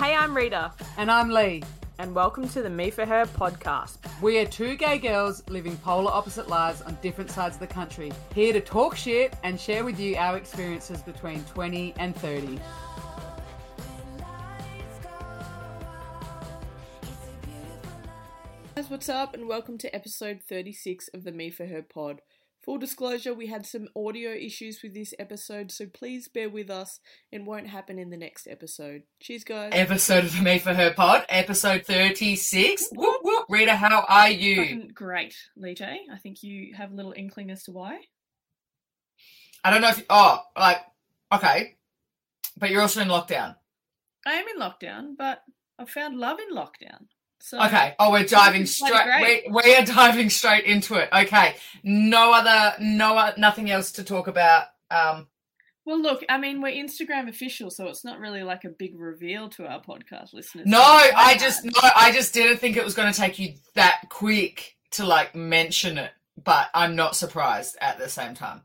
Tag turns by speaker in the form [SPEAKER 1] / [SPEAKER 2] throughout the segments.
[SPEAKER 1] Hey, I'm Rita,
[SPEAKER 2] And I'm Lee.
[SPEAKER 1] and welcome to the Me for Her podcast.
[SPEAKER 2] We are two gay girls living polar opposite lives on different sides of the country, here to talk shit and share with you our experiences between 20 and 30.
[SPEAKER 1] Guys, what's up, and welcome to episode 36 of the Me for Her pod. Full disclosure, we had some audio issues with this episode, so please bear with us. It won't happen in the next episode. Cheers, guys.
[SPEAKER 3] episode of Me for Her pod, episode 36. Whoop, whoop. Rita, how are you?
[SPEAKER 1] Fucking great, Lite. I think you have a little inkling as to why.
[SPEAKER 3] I don't know if, oh, like, okay. But you're also in lockdown.
[SPEAKER 1] I am in lockdown, but I've found love in lockdown. So
[SPEAKER 3] Okay. Oh, we're diving
[SPEAKER 1] This is bloody
[SPEAKER 3] straight, we, we are diving straight into it. Okay. No other, no, nothing else to talk about. Um,
[SPEAKER 1] Well, look, I mean, we're Instagram official, so it's not really like a big reveal to our podcast listeners.
[SPEAKER 3] no, I just, no, I just didn't think it was going to take you that quick to like mention it, but I'm not surprised at the same time.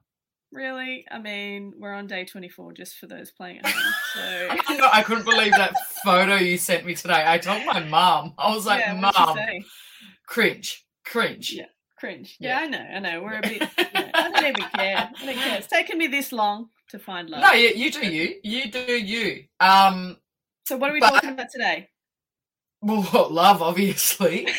[SPEAKER 1] Really? I mean, we're on day 24 just for those playing at home. So,
[SPEAKER 3] I couldn't believe that photo you sent me today. I told my mom. I was like,
[SPEAKER 1] yeah, what'd she
[SPEAKER 3] Mum,
[SPEAKER 1] say?
[SPEAKER 3] cringe, cringe.
[SPEAKER 1] Yeah. Cringe.
[SPEAKER 3] Yeah.
[SPEAKER 1] Yeah, I know, I know. We're a bit. yeah, I don't even care. I don't care. It's taken me this long to find love.
[SPEAKER 3] No, you, you do you. You do you. Um,
[SPEAKER 1] so, what are we
[SPEAKER 3] but-
[SPEAKER 1] talking about today?
[SPEAKER 3] well, love, obviously.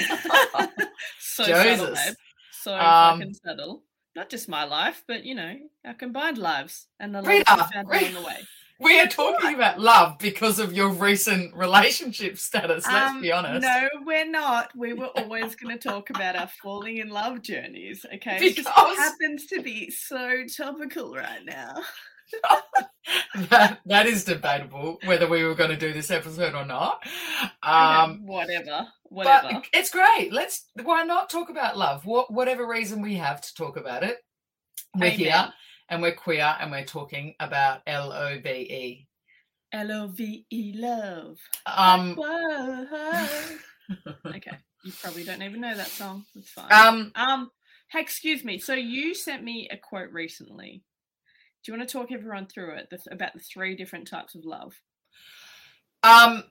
[SPEAKER 1] So subtle, babe. So
[SPEAKER 3] Um,
[SPEAKER 1] fucking subtle. Not just my life, but you know, our combined lives and the love
[SPEAKER 3] Rita,
[SPEAKER 1] we found
[SPEAKER 3] Rita.
[SPEAKER 1] along the way.
[SPEAKER 3] we are talking about love because of your recent relationship status. Let's
[SPEAKER 1] Um,
[SPEAKER 3] be honest.
[SPEAKER 1] No, we're not. We were always going to talk about our falling in love journeys. Okay, Because... it just happens to be so topical right now.
[SPEAKER 3] That, that is debatable whether we were going to do this episode or not. Um,
[SPEAKER 1] whatever, whatever.
[SPEAKER 3] But it's great. Let's. Why not talk about love? What, whatever reason we have to talk about it, we're
[SPEAKER 1] Amen.
[SPEAKER 3] here and we're queer and we're talking about L O V E.
[SPEAKER 1] L O V E love.
[SPEAKER 3] Um,
[SPEAKER 1] okay, you probably don't even know that song. It's fine.
[SPEAKER 3] um,
[SPEAKER 1] Um, hey, excuse me. So you sent me a quote recently. Do you want to talk everyone through it about the three different types of love?
[SPEAKER 3] um,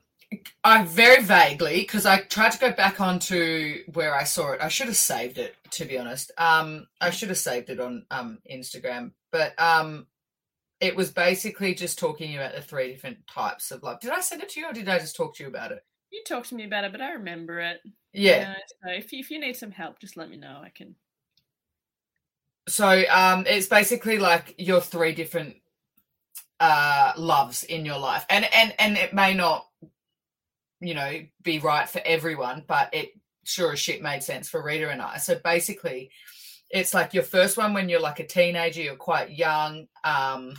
[SPEAKER 3] I very vaguely because I tried to go back onto where I saw it. I should have saved it to be honest. Um, I should have saved it on um Instagram, but um, it was basically just talking about the three different types of love. Did I send it to you or did I just talk to you about it?
[SPEAKER 1] You talked to me about it, but I remember it.
[SPEAKER 3] Yeah.
[SPEAKER 1] So if you, if you need some help, just let me know. I can.
[SPEAKER 3] So um, it's basically like your three different uh, loves in your life, and and and it may not, you know, be right for everyone, but it sure as shit made sense for Rita and I. So basically, it's like your first one when you're like a teenager, you're quite young. Um,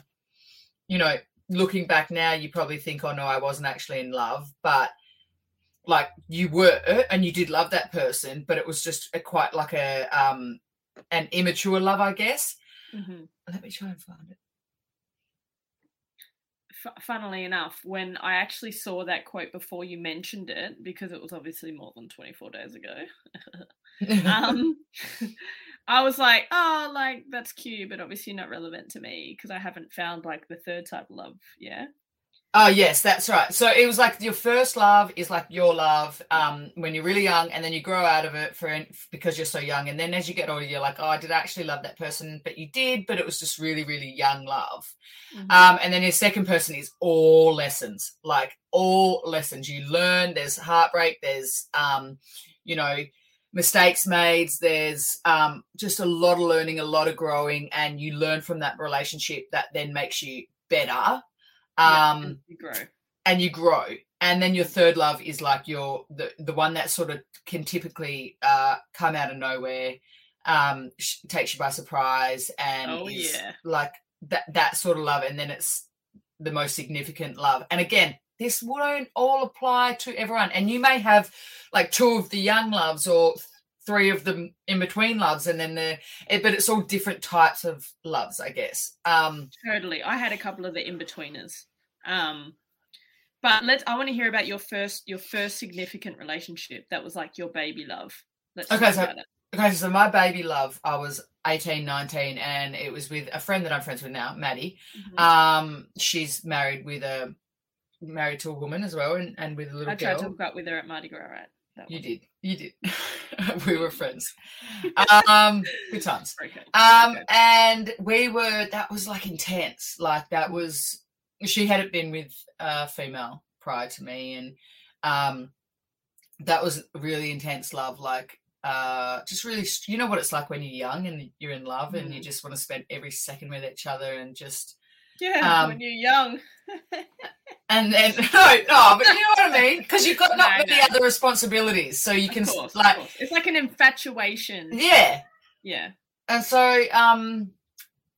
[SPEAKER 3] you know, looking back now, you probably think, "Oh no, I wasn't actually in love," but like you were, and you did love that person, but it was just a quite like a um an immature love, I guess.
[SPEAKER 1] hmm
[SPEAKER 3] Let me try and find it.
[SPEAKER 1] F- funnily enough, when I actually saw that quote before you mentioned it, because it was obviously more than 24 days ago, um, I was like, oh, like that's cute, but obviously not relevant to me because I haven't found like the third type of love. Yeah.
[SPEAKER 3] Oh yes, that's right. So it was like your first love is like your love um, when you're really young, and then you grow out of it for because you're so young, and then as you get older, you're like, oh, I did actually love that person, but you did, but it was just really, really young love.
[SPEAKER 1] Mhm.
[SPEAKER 3] Um, and then your second person is all lessons, like all lessons. You learn. There's heartbreak. There's, um, you know, mistakes made. There's um, just a lot of learning, a lot of growing, and you learn from that relationship that then makes you better.
[SPEAKER 1] Yeah,
[SPEAKER 3] Um,
[SPEAKER 1] and you grow.
[SPEAKER 3] and you grow. And then your third love is like your the the one that sort of can typically uh, come out of nowhere, um, sh- takes you by surprise, and
[SPEAKER 1] Oh,
[SPEAKER 3] is
[SPEAKER 1] yeah.
[SPEAKER 3] like that that sort of love. And then it's the most significant love. And again, this won't all apply to everyone. And you may have like two of the young loves or three of them in between loves, and then the it, but it's all different types of loves, I guess. Um,
[SPEAKER 1] Totally. I had a couple of the in-betweeners. Um but let's I want to hear about your first your first significant relationship that was like your baby love. Let's
[SPEAKER 3] Okay, so- Okay, so my baby love, I was 18, 19, and it was with a friend that I'm friends with now, Maddie.
[SPEAKER 1] Mhm.
[SPEAKER 3] Um, she's married with a married to a woman as well, and, and with a little
[SPEAKER 4] I tried
[SPEAKER 3] girl.
[SPEAKER 4] to hook up with her at Mardi Gras, right?
[SPEAKER 3] You did. You did. we were friends. Um, good times.
[SPEAKER 4] Okay.
[SPEAKER 3] Um, and we were. That was like intense. Like that was. She hadn't been with a female prior to me, and um, that was really intense love. Like, uh, just really. You know what it's like when you're young and you're in love, and you
[SPEAKER 4] Mm.
[SPEAKER 3] just want to spend every second with each other, and just.
[SPEAKER 4] Yeah,
[SPEAKER 3] um,
[SPEAKER 4] when you're young.
[SPEAKER 3] And then no, no, but you know what I mean? Because you've got not
[SPEAKER 4] No,
[SPEAKER 3] many
[SPEAKER 4] no.
[SPEAKER 3] other responsibilities, so you
[SPEAKER 4] Of
[SPEAKER 3] can
[SPEAKER 4] course,
[SPEAKER 3] like.
[SPEAKER 4] It's like an infatuation.
[SPEAKER 3] yeah.
[SPEAKER 4] Yeah.
[SPEAKER 3] And so, um,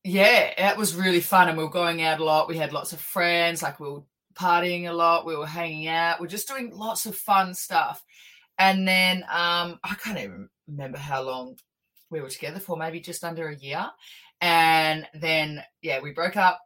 [SPEAKER 3] yeah, it was really fun, and we were going out a lot. We had lots of friends, like we were partying a lot. We were hanging out. We are just doing lots of fun stuff. And then um, I can't even remember how long we were together for, maybe just under a year. And then, yeah, we broke up.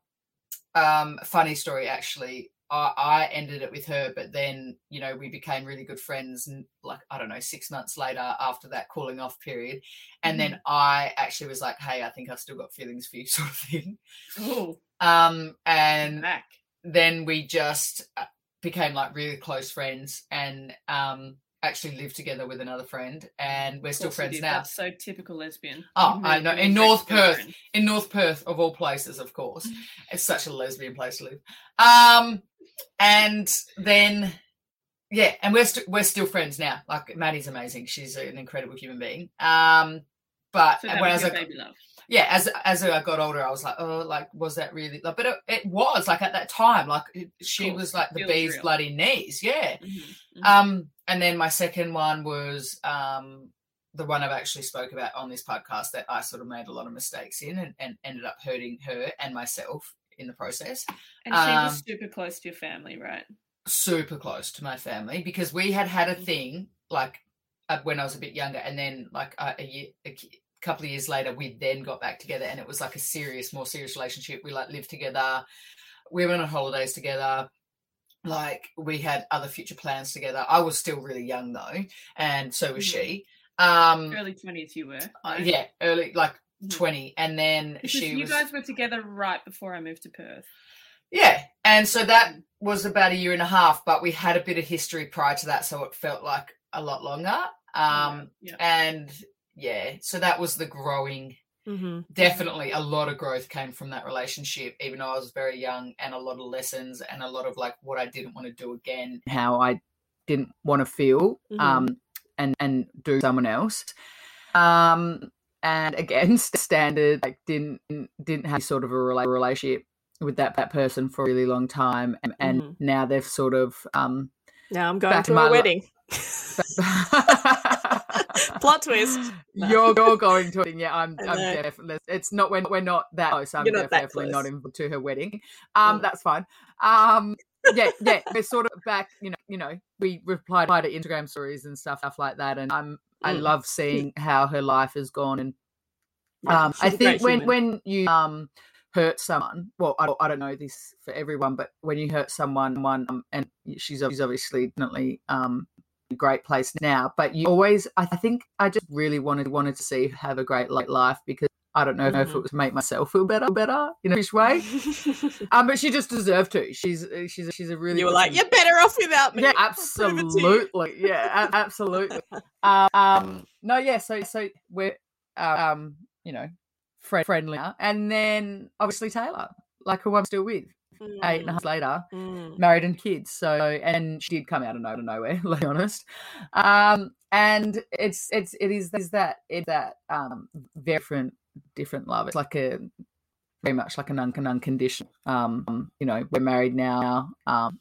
[SPEAKER 3] Um, funny story, actually. I, I ended it with her, but then, you know, we became really good friends. And like, I don't know, six months later, after that cooling off period. And then I actually was like, hey, I think I've still got feelings for you, sort of thing.
[SPEAKER 4] Ooh,
[SPEAKER 3] Um, and
[SPEAKER 4] back.
[SPEAKER 3] then we just uh, became like really close friends and um actually lived together with another friend and we're still friends now
[SPEAKER 4] That's so typical lesbian.
[SPEAKER 3] Oh,
[SPEAKER 4] You
[SPEAKER 3] I know. In North. Perth. in north perth of all places of course it's such a lesbian place to live um and then yeah and we're, st- we're still friends now like maddie's amazing she's an incredible human being um but
[SPEAKER 4] So
[SPEAKER 3] when I
[SPEAKER 4] was
[SPEAKER 3] was
[SPEAKER 4] baby love.
[SPEAKER 3] yeah as as i got older i was like oh like was that really like, but it, it was like at that time like it, she was like the bee's
[SPEAKER 4] real.
[SPEAKER 3] bloody knees yeah
[SPEAKER 4] Mhm, mhm.
[SPEAKER 3] um and then my second one was um the one i've actually spoke about on this podcast that i sort of made a lot of mistakes in and, and ended up hurting her and myself in the process
[SPEAKER 4] and she
[SPEAKER 3] um,
[SPEAKER 4] was super close to your family, right?
[SPEAKER 3] super close to my family because we had had a
[SPEAKER 4] Mhm.
[SPEAKER 3] thing like uh, when I was a bit younger, and then like uh, a year, a couple of years later, we then got back together, and it was like a serious, more serious relationship. We like lived together, we went on holidays together. Like we had other future plans together. I was still really young though, and so was
[SPEAKER 4] Mhm.
[SPEAKER 3] she. Um,
[SPEAKER 4] Early twenties, you were.
[SPEAKER 3] uh,
[SPEAKER 4] right?
[SPEAKER 3] yeah, early like
[SPEAKER 4] Mhm.
[SPEAKER 3] twenty, and then
[SPEAKER 4] Because
[SPEAKER 3] she
[SPEAKER 4] you
[SPEAKER 3] was
[SPEAKER 4] guys were together right before I moved to Perth.
[SPEAKER 3] Yeah, and so that
[SPEAKER 4] Mm.
[SPEAKER 3] was about a year and a half, but we had a bit of history prior to that, so it felt like a lot longer. Um,
[SPEAKER 4] yeah.
[SPEAKER 3] and yeah, so that was the growing.
[SPEAKER 1] Mm-hmm.
[SPEAKER 3] Definitely, a lot of growth came from that relationship, even though I was very young, and a lot of lessons, and a lot of like what I didn't want to do again, how I didn't want to feel,
[SPEAKER 1] Mhm.
[SPEAKER 3] um, and and do someone else. Um, and again, st- standard like didn't didn't have sort of a rela- relationship with that that person for a really long time, and, and
[SPEAKER 1] Mhm.
[SPEAKER 3] now they've sort of um.
[SPEAKER 1] Now I'm going
[SPEAKER 3] Back
[SPEAKER 1] to
[SPEAKER 3] in my li-
[SPEAKER 1] wedding. Plot twist. No.
[SPEAKER 3] You're you're going to it. Yeah, I'm. I'm definitely. It's not when we're not that close. I'm
[SPEAKER 1] not
[SPEAKER 3] definitely not invited to her wedding. Um,
[SPEAKER 1] Mm.
[SPEAKER 3] that's fine. Um, yeah, yeah. We're sort of back. You know, you know. We replied to Instagram stories and stuff, stuff like that. And I'm. I
[SPEAKER 1] Mm.
[SPEAKER 3] love seeing how her life has gone. And um, I think when
[SPEAKER 1] human.
[SPEAKER 3] when you um hurt someone, well, I, don't- I don't know this for everyone, but when you hurt someone, one um, and she's she's obviously definitely um great place now, but you always, I think, I just really wanted wanted to see have a great like life because I don't know if
[SPEAKER 1] Mhm.
[SPEAKER 3] it was to make myself feel better, better in a fish way. Um, but she just deserved to. She's she's she's a really.
[SPEAKER 1] You were like, you're better off without me.
[SPEAKER 3] yeah,
[SPEAKER 1] I'll prove it to you."
[SPEAKER 3] absolutely. Yeah, a- absolutely. um, um, no, yeah. So, so we're, uh, um, you know, friend, friendly, now. and then obviously Taylor, like who I'm still with, eight and a
[SPEAKER 1] Mm,
[SPEAKER 3] half later,
[SPEAKER 1] mm.
[SPEAKER 3] married and kids. So, and she did come out of nowhere. Let's be honest. Um, and it's it's it is is that it's that um very different different love. It's like a very much like an un- unconditional. Um, you know, we're married now. Um,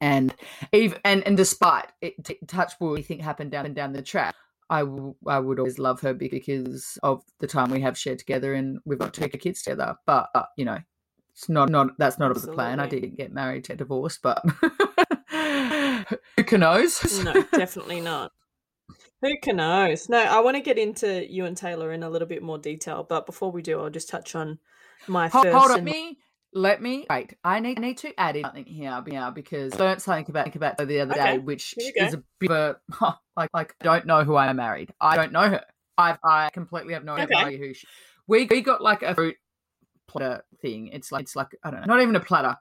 [SPEAKER 3] and even and and despite it, t- touch wood, anything happened down and down the track. I, w- I would always love her because of the time we have shared together and we've got two kids together. But uh, you know, it's not not that's not the plan. I didn't get married to divorce, but who can knows?
[SPEAKER 1] no, definitely not. Who can knows? No, I want to get into you and Taylor in a little bit more detail, but before we do, I'll just touch on my
[SPEAKER 3] Hold,
[SPEAKER 1] first.
[SPEAKER 3] hold on,
[SPEAKER 1] and-
[SPEAKER 3] me. Let me wait. I need need to add in something here now because I learned something about about the other
[SPEAKER 1] Okay,
[SPEAKER 3] day, which is a bit of a like like I don't know who I am married. I don't know her. I I completely have no
[SPEAKER 1] Okay.
[SPEAKER 3] idea who she. We we got like a fruit platter thing. It's like it's like I don't know, not even a platter.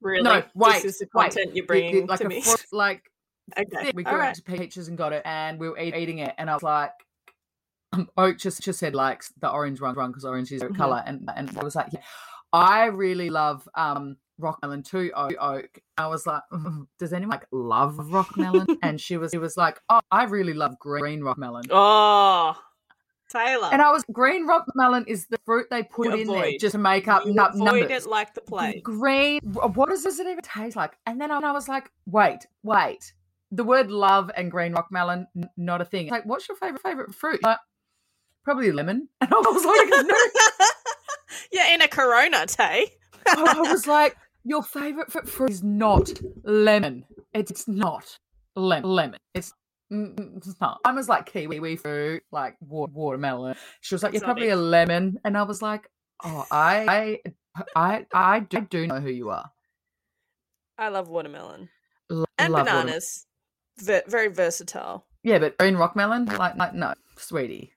[SPEAKER 1] Really?
[SPEAKER 3] No, wait,
[SPEAKER 1] This is the
[SPEAKER 3] wait.
[SPEAKER 1] you're
[SPEAKER 3] The- the-
[SPEAKER 1] bringing
[SPEAKER 3] like
[SPEAKER 1] to
[SPEAKER 3] a
[SPEAKER 1] me.
[SPEAKER 3] like
[SPEAKER 1] okay.
[SPEAKER 3] we
[SPEAKER 1] All
[SPEAKER 3] went
[SPEAKER 1] right.
[SPEAKER 3] to Peaches and got it, and we were eat, eating it, and I was like, um, Oak just just said likes the orange one because orange is her
[SPEAKER 1] Mhm.
[SPEAKER 3] color, and and I was like, yeah. I really love um rock melon too, Oak. Oak. I was like, "Mm, does anyone like love rock melon? and she was, she was like, oh, I really love green rock melon.
[SPEAKER 1] Oh, Taylor.
[SPEAKER 3] And I was green rock melon is the fruit they put
[SPEAKER 1] You
[SPEAKER 3] in there just to make up
[SPEAKER 1] you
[SPEAKER 3] nut
[SPEAKER 1] avoid
[SPEAKER 3] numbers.
[SPEAKER 1] it like the plague.
[SPEAKER 3] Green. What does does it even taste like? And then I, I was like, wait, wait. The word love and green rock melon, n- not a thing. It's like, what's your favorite favorite fruit? Like, probably lemon. And I was like, no.
[SPEAKER 1] yeah, in a Corona, Tay.
[SPEAKER 3] I was like, your favorite fruit is not lemon. It's not lemon. Lemon. It's. Mm, mm. I was like kiwi wee fruit, like watermelon. She was like, "You're probably a lemon," and I was like, "Oh, I, I, I, I do, I do know who you are."
[SPEAKER 1] I love watermelon
[SPEAKER 3] L-
[SPEAKER 1] and
[SPEAKER 3] love watermelon.
[SPEAKER 1] bananas. Very versatile.
[SPEAKER 3] Yeah, but green rock melon, like, like no, sweetie.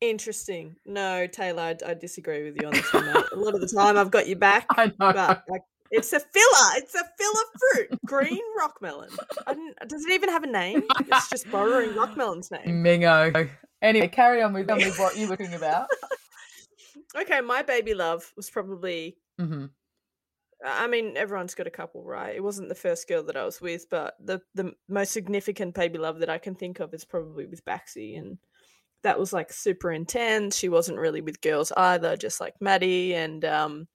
[SPEAKER 1] Interesting. No, Taylor, I, I disagree with you on this one, mate. A lot of the time, I've got you back,
[SPEAKER 3] I know.
[SPEAKER 1] but like, it's a filler. It's a filler fruit. Green rock melon. Does it even have a name? It's just borrowing rock melon's name.
[SPEAKER 3] Mingo. Anyway, carry on with, with what you were talking about.
[SPEAKER 1] Okay, my baby love was probably
[SPEAKER 3] hmm
[SPEAKER 1] I mean, everyone's got a couple, right? It wasn't the first girl that I was with, but the the most significant baby love that I can think of is probably with Baxi, and that was like super intense. She wasn't really with girls either, just like Maddie, and um,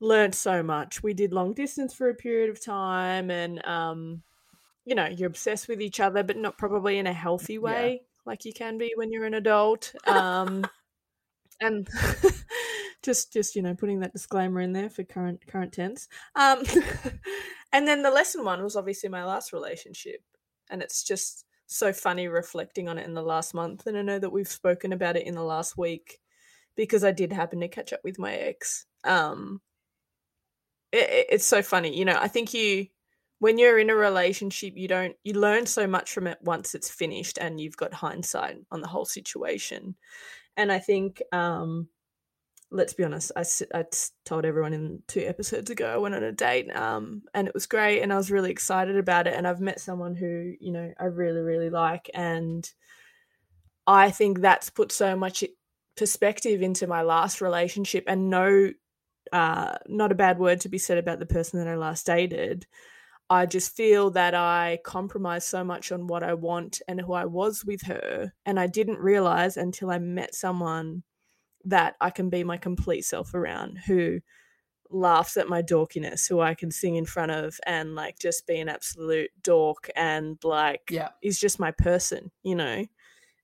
[SPEAKER 1] learned so much. We did long distance for a period of time, and um, you know, you're obsessed with each other, but not probably in a healthy way, like you can be when you're an adult. Um, and just just you know putting that disclaimer in there for current current tense um and then the lesson one was obviously my last relationship and it's just so funny reflecting on it in the last month and i know that we've spoken about it in the last week because i did happen to catch up with my ex um it, it- it's so funny you know i think you when you're in a relationship you don't you learn so much from it once it's finished and you've got hindsight on the whole situation and I think, um, let's be honest, I, I told everyone in two episodes ago I went on a date, um, and it was great, and I was really excited about it. And I've met someone who you know I really really like, and I think that's put so much perspective into my last relationship. And no, uh, not a bad word to be said about the person that I last dated. I just feel that I compromised so much on what I want and who I was with her. And I didn't realize until I met someone that I can be my complete self around who laughs at my dorkiness, who I can sing in front of and like just be an absolute dork and like
[SPEAKER 3] Yeah.
[SPEAKER 1] is just my person, you know?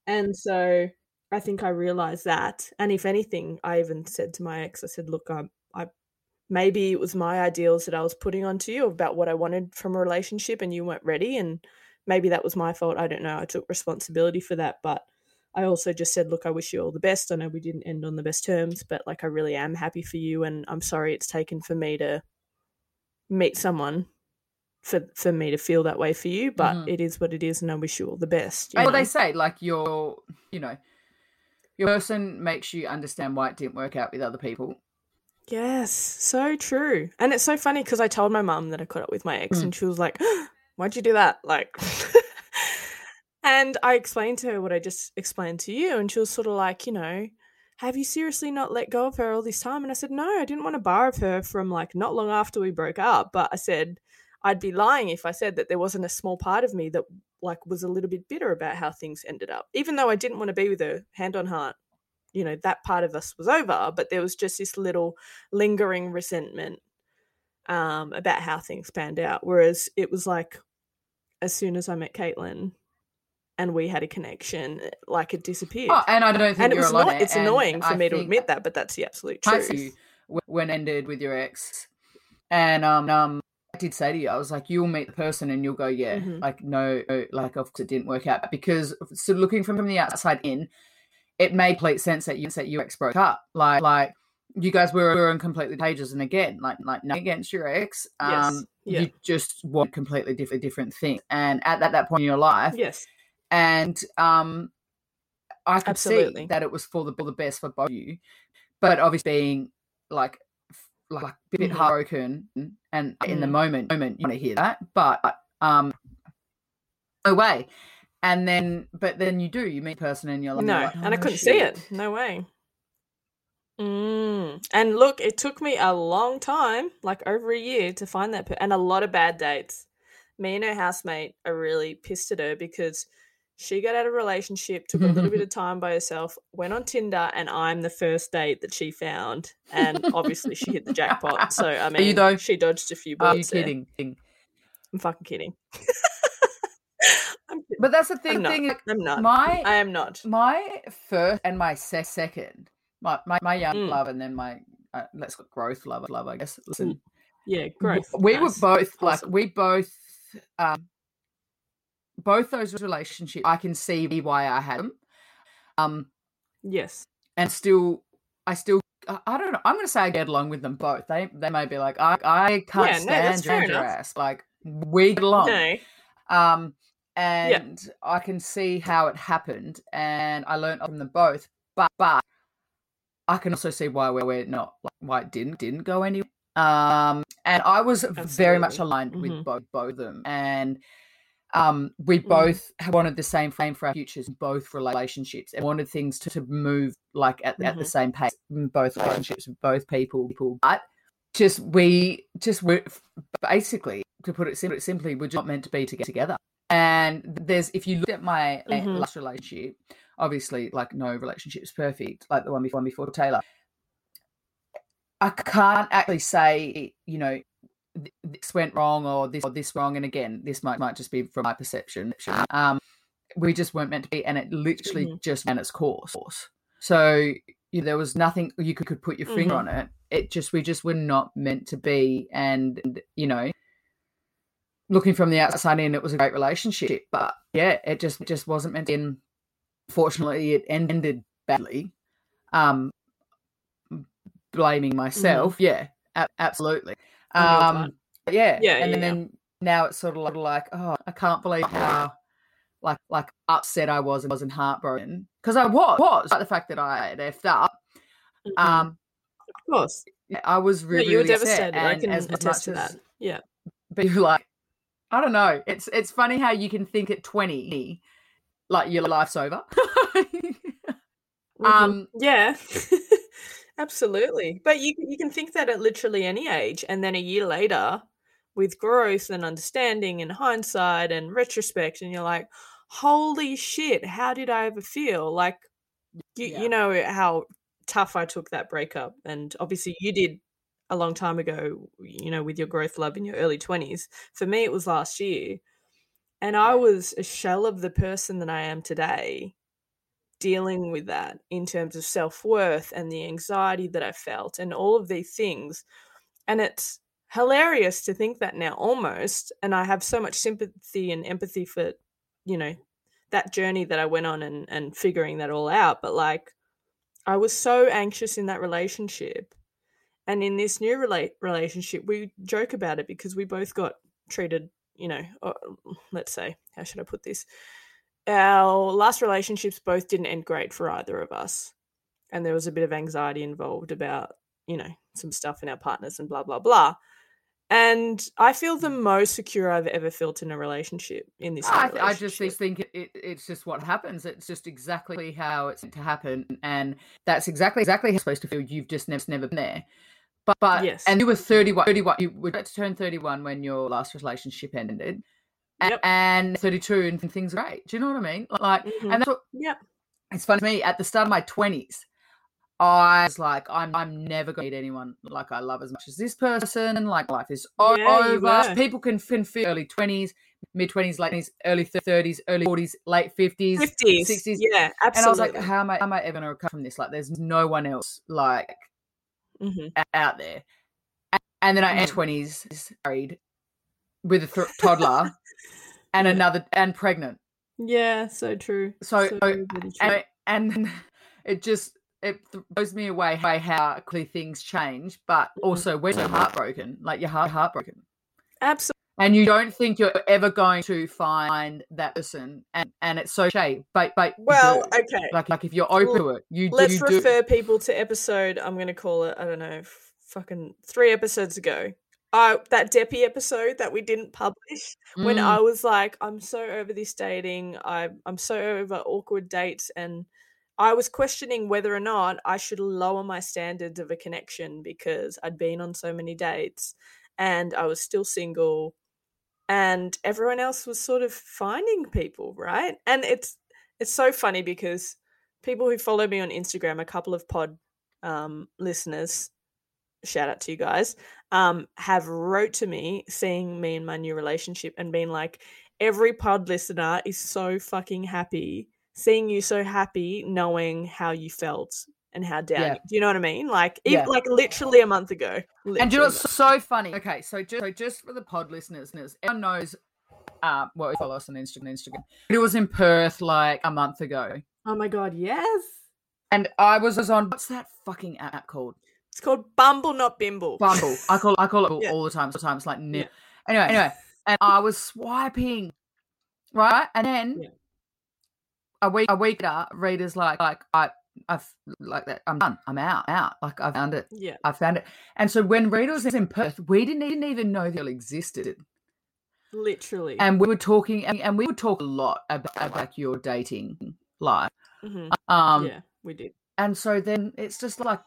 [SPEAKER 1] And so I think I realized that. And if anything, I even said to my ex, I said, look, I'm, maybe it was my ideals that I was putting onto you about what I wanted from a relationship and you weren't ready. And maybe that was my fault. I don't know. I took responsibility for that. But I also just said, look, I wish you all the best. I know we didn't end on the best terms, but like I really am happy for you. And I'm sorry it's taken for me to meet someone for for me to feel that way for you. But
[SPEAKER 3] Mhm.
[SPEAKER 1] it is what it is. And I wish you all the best.
[SPEAKER 3] Well,
[SPEAKER 1] know?
[SPEAKER 3] they say like your, you know, your person makes you understand why it didn't work out with other people.
[SPEAKER 1] Yes, so true. And it's so funny because I told my mum that I caught up with my ex
[SPEAKER 3] Mm.
[SPEAKER 1] and she was like, Why'd you do that? Like, and I explained to her what I just explained to you. And she was sort of like, You know, have you seriously not let go of her all this time? And I said, No, I didn't want to borrow her from like not long after we broke up. But I said, I'd be lying if I said that there wasn't a small part of me that like was a little bit bitter about how things ended up. Even though I didn't want to be with her, hand on heart, you know, that part of us was over, but there was just this little lingering resentment um, about how things panned out. Whereas it was like, as soon as I met Caitlin and we had a connection, like it disappeared.
[SPEAKER 3] Oh, and I don't think
[SPEAKER 1] and it was
[SPEAKER 3] alone.
[SPEAKER 1] not, it's
[SPEAKER 3] and
[SPEAKER 1] annoying for
[SPEAKER 3] I
[SPEAKER 1] me to admit that, but that's the absolute truth.
[SPEAKER 3] you when ended with your ex, and um, um, I did say to you, I was like, you'll meet the person and you'll go, yeah,
[SPEAKER 1] Mhm.
[SPEAKER 3] like no, no, like of course it didn't work out because so looking from, from the outside in, it made complete sense that you that your ex broke up, like like you guys were, were on completely pages, and again, like like nothing against your ex, um,
[SPEAKER 1] Yes, yeah.
[SPEAKER 3] you just want completely different different things, and at that, that point in your life,
[SPEAKER 1] yes.
[SPEAKER 3] and um, I could
[SPEAKER 1] Absolutely.
[SPEAKER 3] see that it was for the for the best for both of you, but obviously being like like a bit
[SPEAKER 1] Mhm.
[SPEAKER 3] heartbroken and in the
[SPEAKER 1] Mm.
[SPEAKER 3] moment moment you want to hear that but um no way and then but then you do you meet a person and you're like
[SPEAKER 1] no,
[SPEAKER 3] like,
[SPEAKER 1] and I
[SPEAKER 3] "Oh,
[SPEAKER 1] couldn't see it. No way. Mm. And look, it took me a long time, like over a year, to find that, per- and a lot of bad dates. Me and her housemate are really pissed at her because she got out of a relationship, took a little bit of time by herself, went on Tinder, and I'm the first date that she found, and obviously she hit the jackpot. So I
[SPEAKER 3] you
[SPEAKER 1] mean, she dodged a few
[SPEAKER 3] are you
[SPEAKER 1] bullets. there.
[SPEAKER 3] kidding kidding?
[SPEAKER 1] I'm fucking kidding.
[SPEAKER 3] But that's the thing
[SPEAKER 1] I'm not.
[SPEAKER 3] thing
[SPEAKER 1] I'm not.
[SPEAKER 3] my
[SPEAKER 1] I am not.
[SPEAKER 3] my first and my se- second my my, my young
[SPEAKER 1] Mm.
[SPEAKER 3] love and then my uh, let's go growth love love i guess listen
[SPEAKER 1] Yeah, growth.
[SPEAKER 3] we
[SPEAKER 1] Nice.
[SPEAKER 3] were both like
[SPEAKER 1] Awesome.
[SPEAKER 3] we both um both those relationships i can see why i had them um
[SPEAKER 1] Yes.
[SPEAKER 3] and still i still i don't know i'm gonna say i get along with them both they they may be like i i can't
[SPEAKER 1] Yeah,
[SPEAKER 3] stand your ass like we get along
[SPEAKER 1] No.
[SPEAKER 3] um and i can see how it happened and i learned from them both but but i can also see why we're, we're not like why it didn't didn't go anywhere um and i was very much
[SPEAKER 1] Absolutely.
[SPEAKER 3] aligned
[SPEAKER 1] Mhm.
[SPEAKER 3] with both both of them and um we
[SPEAKER 1] Mhm.
[SPEAKER 3] both wanted the same frame for our futures both relationships and wanted things to, to move like at, at the
[SPEAKER 1] Mhm.
[SPEAKER 3] same pace in both relationships both people people but just we just were basically to put it, sim- simply we're just not meant to be toge- together and there's if you look at my uh,
[SPEAKER 1] Mhm.
[SPEAKER 3] last relationship obviously like no relationship is perfect like the one before, one before taylor i can't actually say you know this went wrong or this or this wrong and again this might might just be from my perception um we just weren't meant to be and it literally
[SPEAKER 1] Mhm.
[SPEAKER 3] just ran its course so you know, there was nothing you could, could put your finger
[SPEAKER 1] Mhm.
[SPEAKER 3] on it it just we just were not meant to be and you know looking from the outside in it was a great relationship but yeah it just it just wasn't meant to end fortunately it ended badly um blaming myself yeah a- absolutely um yeah
[SPEAKER 1] Yeah,
[SPEAKER 3] and
[SPEAKER 1] yeah,
[SPEAKER 3] then now it's sort of like, oh i can't believe how like like upset i was and wasn't heartbroken because i was was like the fact that i had effed up
[SPEAKER 1] Mhm.
[SPEAKER 3] um
[SPEAKER 1] of course.
[SPEAKER 3] i was
[SPEAKER 1] Yeah,
[SPEAKER 3] really
[SPEAKER 1] you were
[SPEAKER 3] really
[SPEAKER 1] devastated. I can
[SPEAKER 3] as
[SPEAKER 1] attest to that. Yeah.
[SPEAKER 3] but you're like i don't know it's it's funny how you can think at 20 like your life's over
[SPEAKER 1] Mhm.
[SPEAKER 3] um
[SPEAKER 1] Yeah. Absolutely. But you you can think that at literally any age and then a year later with growth and understanding and hindsight and retrospect and you're like, "Holy shit, how did I ever feel?" Like you
[SPEAKER 3] Yeah.
[SPEAKER 1] you know how tough I took that breakup and obviously you did a long time ago, you know, with your growth love in your early 20s. For me it was last year. And I was a shell of the person that I am today dealing mm. with that in terms of self-worth and the anxiety that I felt and all of these things. And it's hilarious to think that now almost and I have so much sympathy and empathy for, you know, that journey that I went on and and figuring that all out, but like I was so anxious in that relationship. And in this new rela- relationship, we joke about it because we both got treated, you know, uh, let's say, how should I put this? our last relationships both didn't end great for either of us. And there was a bit of anxiety involved about, you know, some stuff in our partners and blah, blah, blah. And I feel the most secure I've ever felt in a relationship in this.
[SPEAKER 3] I, I just think it, it, it's just what happens. It's just exactly how it's meant to happen, and that's exactly exactly how it's supposed to feel. You've just never never been there. But but
[SPEAKER 1] Yes.
[SPEAKER 3] and you were 31, 31 You were about to turn thirty one when your last relationship ended, A-
[SPEAKER 1] Yep.
[SPEAKER 3] and thirty two and things are great. Do you know what I mean? Like,
[SPEAKER 1] Mhm.
[SPEAKER 3] and that's what
[SPEAKER 1] Yep.
[SPEAKER 3] it's funny to me. At the start of my twenties, I was like, I'm I'm never gonna meet anyone like I love as much as this person. Like life is
[SPEAKER 1] Yeah,
[SPEAKER 3] over. People can, can feel early twenties, mid twenties, late twenties, early thirties, early forties, late fifties,
[SPEAKER 1] 50s.
[SPEAKER 3] 60s.
[SPEAKER 1] Yeah, absolutely.
[SPEAKER 3] And I was like, how am I, how am I ever gonna recover from this? Like, there's no one else like
[SPEAKER 1] Mhm.
[SPEAKER 3] out there. And then I
[SPEAKER 1] Mhm.
[SPEAKER 3] at twenties married with a th- toddler and
[SPEAKER 1] Yeah.
[SPEAKER 3] another and pregnant.
[SPEAKER 1] Yeah, so true.
[SPEAKER 3] So,
[SPEAKER 1] so really true.
[SPEAKER 3] and, and it just it blows me away by how quickly things change but
[SPEAKER 1] Mhm.
[SPEAKER 3] also when you're heartbroken like you're heart heartbroken
[SPEAKER 1] Absolutely.
[SPEAKER 3] And you don't think you're ever going to find that person and and it's so shame but but
[SPEAKER 1] Well, okay.
[SPEAKER 3] like like if you're open to it you do
[SPEAKER 1] Let's
[SPEAKER 3] you do
[SPEAKER 1] refer people to episode, I'm going to call it, I don't know, fucking three episodes ago. I that Deppy episode that we didn't publish when
[SPEAKER 3] Mm.
[SPEAKER 1] I was like, I'm so over this dating. I I'm so over awkward dates and I was questioning whether or not I should lower my standards of a connection because I'd been on so many dates and I was still single and everyone else was sort of finding people, right? And it's it's so funny because people who follow me on Instagram, a couple of pod um, listeners, shout out to you guys, um, have wrote to me seeing me in my new relationship and been like, every pod listener is so fucking happy seeing you so happy, knowing how you felt and how down.
[SPEAKER 3] Yeah.
[SPEAKER 1] Do you know what I mean? Like,
[SPEAKER 3] Yeah.
[SPEAKER 1] like literally a month ago.
[SPEAKER 3] And do you know
[SPEAKER 1] literally.
[SPEAKER 3] what's so funny? Okay, so just so just for the pod listeners, everyone knows uh well follow us on Instagram Instagram. It was in Perth like a month ago.
[SPEAKER 1] oh my god, yes.
[SPEAKER 3] And I was, was on what's that fucking app called?
[SPEAKER 1] It's called Bumble, not Bimble.
[SPEAKER 3] Bumble. I call I call it
[SPEAKER 1] Yeah.
[SPEAKER 3] all the time. Sometimes like nip.
[SPEAKER 1] Yeah.
[SPEAKER 3] Anyway, anyway, and I was swiping, right, and then
[SPEAKER 1] Yeah.
[SPEAKER 3] a week a week later, Rita's like like I I've like that. I'm done. I'm out. Out. Like I found it.
[SPEAKER 1] Yeah.
[SPEAKER 3] I found it. And so when Rita was in Perth, we didn't, didn't even know the existed.
[SPEAKER 1] Literally.
[SPEAKER 3] And we were talking, and, and we would talk a lot about, about your dating life.
[SPEAKER 1] Mhm.
[SPEAKER 3] Um,
[SPEAKER 1] yeah, we did.
[SPEAKER 3] And so then it's just like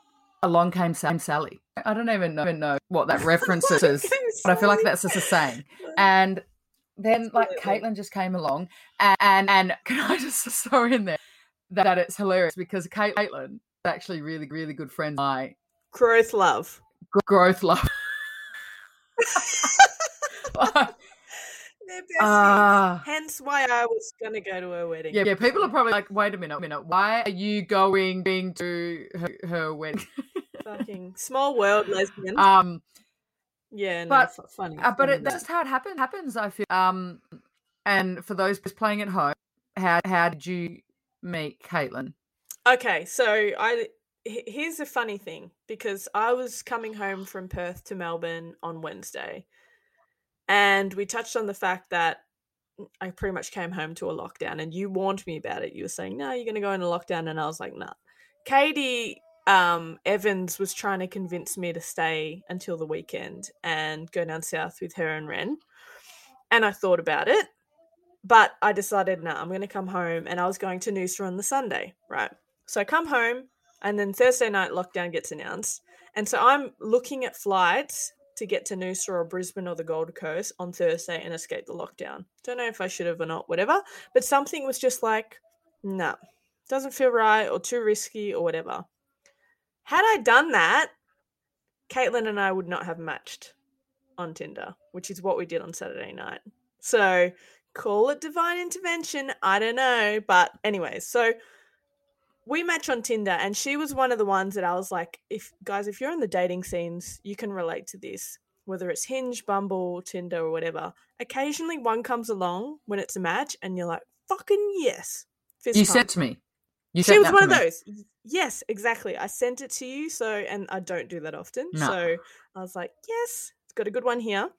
[SPEAKER 3] along came Sam Sally. I don't even know, even know what that reference is, but I feel like that's just a saying. And then like
[SPEAKER 1] Absolutely.
[SPEAKER 3] Caitlin just came along, and and, and can I just throw in there that, that it's hilarious because Caitlin is actually really really good friends. with My
[SPEAKER 1] growth love.
[SPEAKER 3] gr- growth love.
[SPEAKER 1] They're besties.
[SPEAKER 3] Ah.
[SPEAKER 1] Hence why I was gonna go to her wedding.
[SPEAKER 3] Yeah, yeah. People are probably like, "Wait a minute, minute. Why are you going being to her, her wedding?"
[SPEAKER 1] Fucking small world lesbian.
[SPEAKER 3] um,
[SPEAKER 1] yeah, no,
[SPEAKER 3] but-
[SPEAKER 1] funny.
[SPEAKER 3] uh, but it, that's just how it happens. Happens. I feel. Um, and for those playing at home, how how did you meet Caitlin?
[SPEAKER 1] Okay, so I here's a funny thing because I was coming home from Perth to Melbourne on Wednesday, and we touched on the fact that I pretty much came home to a lockdown, and you warned me about it. You were saying, "No, you're going to go into lockdown," and I was like, "Nah." Katie um, Evans was trying to convince me to stay until the weekend and go down south with her and Ren, and I thought about it, but I decided, nah, I'm going to come home, and I was going to Noosa on the Sunday, right? So I come home, and then Thursday night lockdown gets announced. And so I'm looking at flights to get to Noosa or Brisbane or the Gold Coast on Thursday and escape the lockdown. Don't know if I should have or not, whatever. But something was just like, no, doesn't feel right or too risky or whatever. Had I done that, Caitlin and I would not have matched on Tinder, which is what we did on Saturday night. So call it divine intervention. I don't know. But, anyways, so we match on Tinder, and she was one of the ones that I was like, if guys, if you're in the dating scenes, you can relate to this. Whether it's Hinge, Bumble, Tinder, or whatever, occasionally one comes along when it's a match, and you're like, "Fucking yes!" Fist
[SPEAKER 3] You
[SPEAKER 1] pump.
[SPEAKER 3] sent to me. You
[SPEAKER 1] she was one of
[SPEAKER 3] me.
[SPEAKER 1] those. Yes, exactly. I sent it to you, so and I don't do that often.
[SPEAKER 3] No.
[SPEAKER 1] So I was like, yes, it's got a good one here.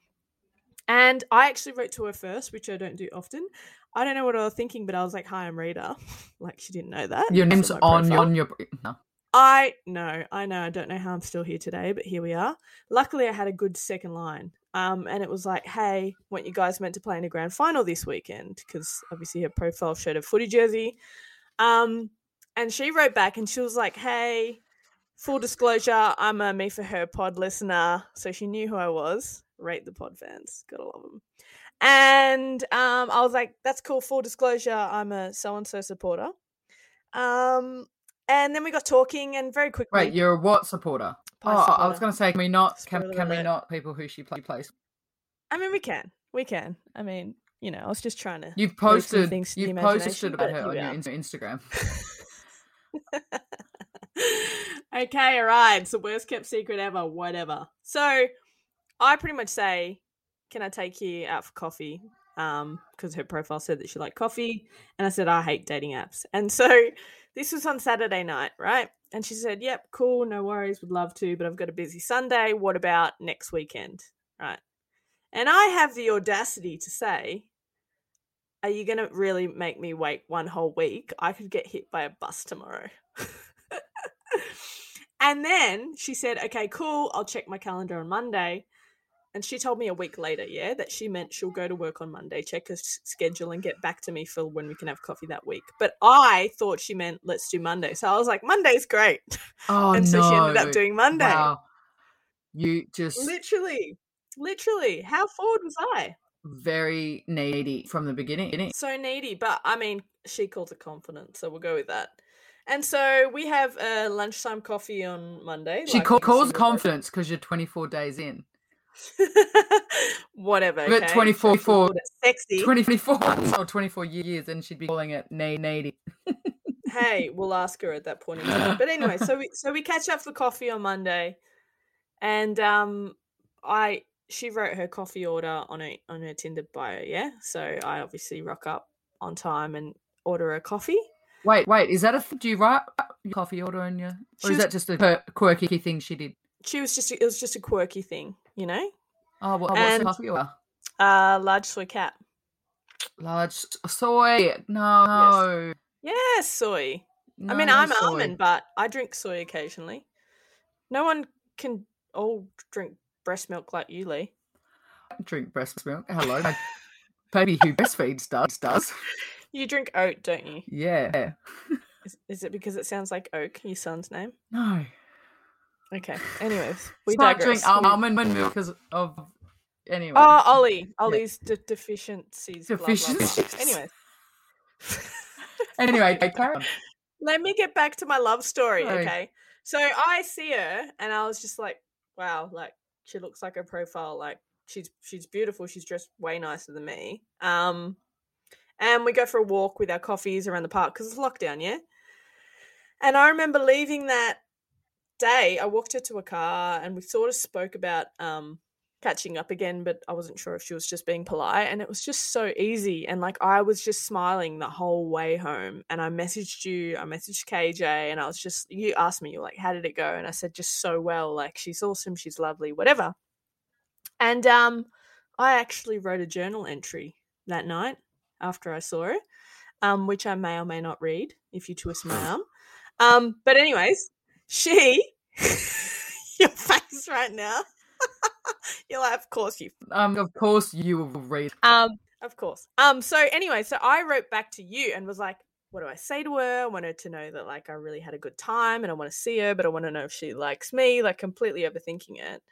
[SPEAKER 1] And I actually wrote to her first, which I don't do often. I don't know what I was thinking, but I was like, "Hi, I'm Rita." like she didn't know that.
[SPEAKER 3] Your name's on
[SPEAKER 1] profile.
[SPEAKER 3] on your. No.
[SPEAKER 1] I know, I know. I don't know how I'm still here today, but here we are. Luckily, I had a good second line. Um, and it was like, "Hey, weren't you guys meant to play in a grand final this weekend?" Because obviously her profile showed a footy jersey. Um, and she wrote back and she was like, "Hey, full disclosure, I'm a me for her pod listener, so she knew who I was. Rate the pod fans, gotta love them." And um, I was like, "That's cool." Full disclosure, I'm a so and so supporter. Um, and then we got talking, and very quickly,
[SPEAKER 3] Wait, you're a what supporter?
[SPEAKER 1] Pie
[SPEAKER 3] oh, I was going to say, can we not? Can, can we not? People who she play, plays.
[SPEAKER 1] I mean, we can, we can. I mean, you know, I was just trying to.
[SPEAKER 3] You've posted.
[SPEAKER 1] things
[SPEAKER 3] You've posted about her on your Instagram.
[SPEAKER 1] okay, all right. It's the worst kept secret ever. Whatever. So, I pretty much say, "Can I take you out for coffee?" Um, because her profile said that she liked coffee, and I said I hate dating apps. And so, this was on Saturday night, right? And she said, "Yep, cool, no worries, would love to, but I've got a busy Sunday. What about next weekend?" Right? And I have the audacity to say, are you going to really make me wait one whole week? I could get hit by a bus tomorrow. And then she said, okay, cool, I'll check my calendar on Monday. And she told me a week later, yeah, that she meant she'll go to work on Monday, check her s- schedule, and get back to me for when we can have coffee that week. But I thought she meant let's do Monday. So I was like, Monday's great.
[SPEAKER 3] Oh
[SPEAKER 1] and
[SPEAKER 3] no!
[SPEAKER 1] so she ended up doing Monday.
[SPEAKER 3] Wow. You just
[SPEAKER 1] Literally, literally. How forward was I?
[SPEAKER 3] very needy from the beginning.
[SPEAKER 1] So needy, but I mean, she calls it confident, so we'll go with that. And so we have a lunchtime coffee on Monday.
[SPEAKER 3] She
[SPEAKER 1] like
[SPEAKER 3] call, calls confidence because you're 24 days in.
[SPEAKER 1] Whatever.
[SPEAKER 3] But
[SPEAKER 1] okay?
[SPEAKER 3] 24
[SPEAKER 1] called
[SPEAKER 3] for-
[SPEAKER 1] it sexy.
[SPEAKER 3] 24 months or 24 years, and she'd be calling it needy.
[SPEAKER 1] hey, we'll ask her at that point in time. But anyway, so we so we catch up for coffee on Monday, and um, I she wrote her coffee order on her on her Tinder bio. Yeah, so I obviously rock up on time and order a coffee.
[SPEAKER 3] Wait, wait, is that a th- do you write your coffee order in your, or is that just a per- quirky thing she did?
[SPEAKER 1] She was just it was just a quirky thing, you know.
[SPEAKER 3] Oh, what, what's
[SPEAKER 1] And-
[SPEAKER 3] the coffee order?
[SPEAKER 1] Uh, large soy cat.
[SPEAKER 3] Large soy. No.
[SPEAKER 1] Yes, soy. I mean,
[SPEAKER 3] no
[SPEAKER 1] I'm
[SPEAKER 3] soy.
[SPEAKER 1] almond, but I drink soy occasionally. No one can all drink breast milk like you, Lee.
[SPEAKER 3] drink breast milk. Hello, baby who breastfeeds does does.
[SPEAKER 1] You drink oat, don't you?
[SPEAKER 3] Yeah.
[SPEAKER 1] Is, is it because it sounds like Oak, your son's name?
[SPEAKER 3] No.
[SPEAKER 1] Okay. Anyways, we
[SPEAKER 3] Start
[SPEAKER 1] digress.
[SPEAKER 3] drink almond milk because of anyway.
[SPEAKER 1] Oh, Ollie. Ollie's de- deficiencies.
[SPEAKER 3] Deficiencies.
[SPEAKER 1] Anyways,
[SPEAKER 3] anyway, okay,
[SPEAKER 1] let me get back to my love story.
[SPEAKER 3] Sorry.
[SPEAKER 1] Okay. So I see her, and I was just like, wow, like she looks like her profile. Like she's she's beautiful. She's dressed way nicer than me. Um, and we go for a walk with our coffees around the park because it's lockdown, yeah. And I remember leaving that day. I walked her to a car, and we sort of spoke about um catching up again, but I wasn't sure if she was just being polite. And it was just so easy. And like I was just smiling the whole way home. And I messaged you, I messaged KJ, and I was just, you asked me, you're like, how did it go? And I said, just so well. Like she's awesome, she's lovely, whatever. And um, I actually wrote a journal entry that night after I saw her, um, which I may or may not read if you twist my arm. Um, but anyways, she, your face right now. You're like, of course you.
[SPEAKER 3] Um, of course you will read.
[SPEAKER 1] Um, of course. Um, so anyway, so I wrote back to you and was like, what do I say to her? I wanted to know that like I really had a good time and I want to see her, but I want to know if she likes me, like completely overthinking it.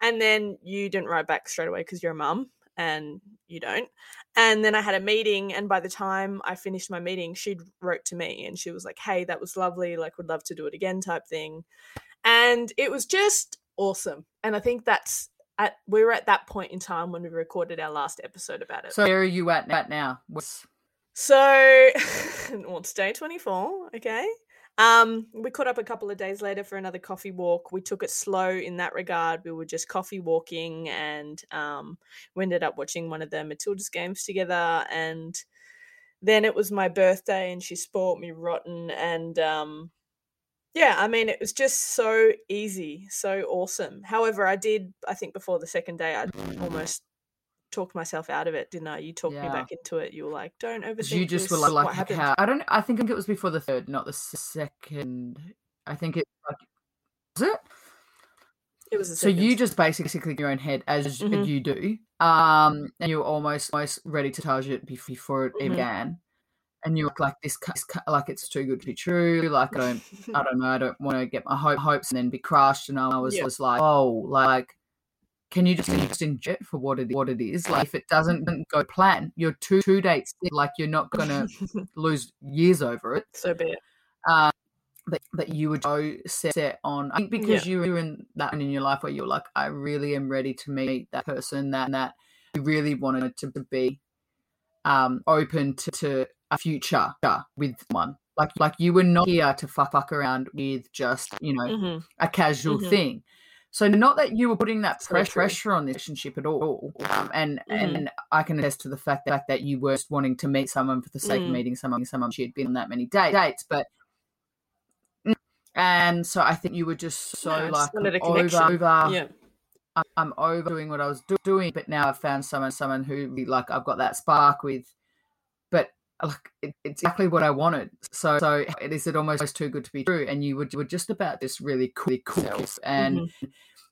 [SPEAKER 1] And then you didn't write back straight away because you're a mum and you don't. And then I had a meeting, and by the time I finished my meeting, she'd wrote to me and she was like, Hey, that was lovely, like would love to do it again type thing. And it was just awesome. And I think that's at we were at that point in time when we recorded our last episode about it.
[SPEAKER 3] So where are you at, now? What's
[SPEAKER 1] So, well, it's day 24, okay? Um, we caught up a couple of days later for another coffee walk. We took it slow in that regard. We were just coffee walking and um, we ended up watching one of the Matildas games together. And then it was my birthday and she spoilt me rotten. And um, yeah, I mean, it was just so easy, so awesome. However, I did, I think before the second day, I almost talked myself out of it, didn't I? You talked me back into it. You were like, don't overthink
[SPEAKER 3] you just
[SPEAKER 1] this.
[SPEAKER 3] were like,
[SPEAKER 1] what
[SPEAKER 3] like how I don't I think it was before the third, not the second. I think it like was it.
[SPEAKER 1] It was
[SPEAKER 3] So you just basically your own head as
[SPEAKER 1] Mhm.
[SPEAKER 3] you do, um, and you're almost almost ready to charge it before it
[SPEAKER 1] Mhm.
[SPEAKER 3] began, and you're like this, this like it's too good to be true. Like I don't, I don't know, I don't want to get my ho- hopes and then be crushed. And I was
[SPEAKER 1] Yeah.
[SPEAKER 3] was like, oh, like. Can you just, just enjoy it for what it what it is? Like if it doesn't go plan, you're two two dates like you're not gonna lose years over it.
[SPEAKER 1] so be it.
[SPEAKER 3] Uh, that, that you would go set, set on. I think because you were in that in your life where you're like, I really am ready to meet that person that that you really wanted to be um open to, to a future with one. Like like you were not here to fuck, fuck around with just, you know,
[SPEAKER 1] Mhm.
[SPEAKER 3] a casual
[SPEAKER 1] Mhm.
[SPEAKER 3] thing. So not that you were putting that
[SPEAKER 1] So
[SPEAKER 3] press,
[SPEAKER 1] true.
[SPEAKER 3] pressure on this relationship at all, um, and
[SPEAKER 1] Mhm.
[SPEAKER 3] and I can attest to the fact that, that you were just wanting to meet someone for the sake of
[SPEAKER 1] Mm.
[SPEAKER 3] meeting someone. Someone she had been on that many da- dates, but and so I think you were just so
[SPEAKER 1] No, just
[SPEAKER 3] like
[SPEAKER 1] wanted
[SPEAKER 3] over, over
[SPEAKER 1] yeah.
[SPEAKER 3] I'm, I'm over doing what I was do- doing, but now I've found someone, someone who like I've got that spark with. Like it, it's exactly what I wanted. So so it is it almost too good to be true, and you would you were just about this really cool, cool self and.
[SPEAKER 1] Mm-hmm.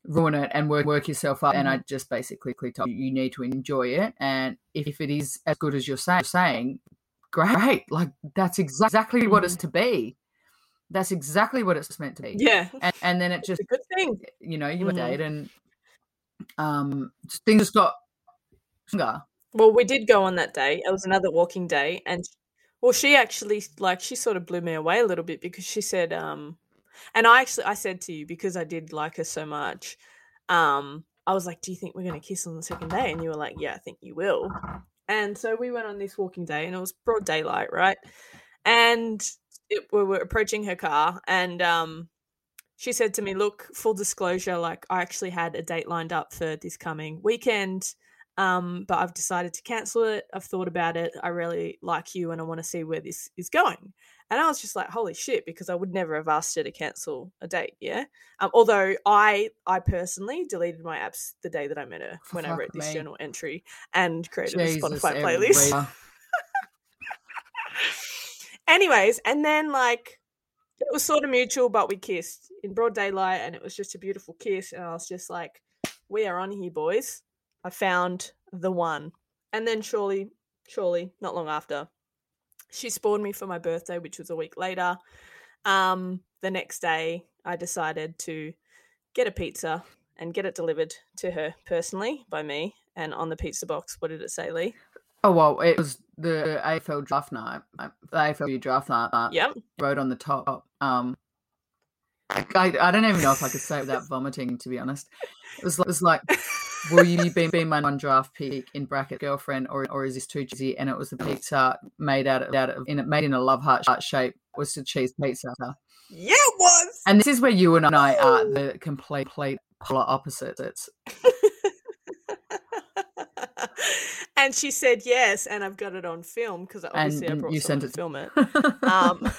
[SPEAKER 3] Ruin it and work work yourself up, and I just basically told you you need to enjoy it. And if, if it is as good as you're saying, saying, great, like that's exa- exactly what it's to be. That's exactly what it's meant to be.
[SPEAKER 1] Yeah,
[SPEAKER 3] And, and then it
[SPEAKER 1] it's
[SPEAKER 3] just
[SPEAKER 1] a good thing.
[SPEAKER 3] you know, you
[SPEAKER 1] Mhm.
[SPEAKER 3] date and um things just got stronger.
[SPEAKER 1] Well, we did go on that day. It was another walking day, and well, she actually like she sort of blew me away a little bit because she said, um, and I actually I said to you because I did like her so much, um, I was like, "Do you think we're gonna kiss on the second day?" And you were like, "Yeah, I think you will." And so we went on this walking day, and it was broad daylight, right? And it, we were approaching her car, and um, she said to me, "Look, full disclosure, like I actually had a date lined up for this coming weekend." Um, but I've decided to cancel it. I've thought about it. I really like you, and I want to see where this is going. And I was just like, holy shit, because I would never have asked her to cancel a date. Yeah. Um, although I, I personally deleted my apps the day that I met her when I
[SPEAKER 3] Fuck
[SPEAKER 1] wrote this
[SPEAKER 3] me.
[SPEAKER 1] journal entry and created a
[SPEAKER 3] Jesus,
[SPEAKER 1] Spotify playlist. Anyways, and then like it was sort of mutual, but we kissed in broad daylight, and it was just a beautiful kiss. And I was just like, "We are on here, boys. I found the one." And then surely, surely, not long after, she spawned me for my birthday, which was a week later. Um, the next day, I decided to get a pizza and get it delivered to her personally by me. And on the pizza box, what did it say, Lee?
[SPEAKER 3] Oh well, it was the AFL draft night. The AFL draft night. uh,
[SPEAKER 1] Yep.
[SPEAKER 3] wrote on the top. Um, I, I don't even know if I could say it without vomiting. To be honest, it was, it was like, "Will you be, be my one draft pick in bracket girlfriend, or or is this too cheesy?" And it was the pizza made out of, out of in it made in a love heart shape. Was the cheese pizza,
[SPEAKER 1] Yeah, it was.
[SPEAKER 3] and this is where you and I are the complete, complete polar opposites.
[SPEAKER 1] and she said yes, and I've got it on film because obviously I brought
[SPEAKER 3] you sent
[SPEAKER 1] to
[SPEAKER 3] it-
[SPEAKER 1] film it. Um,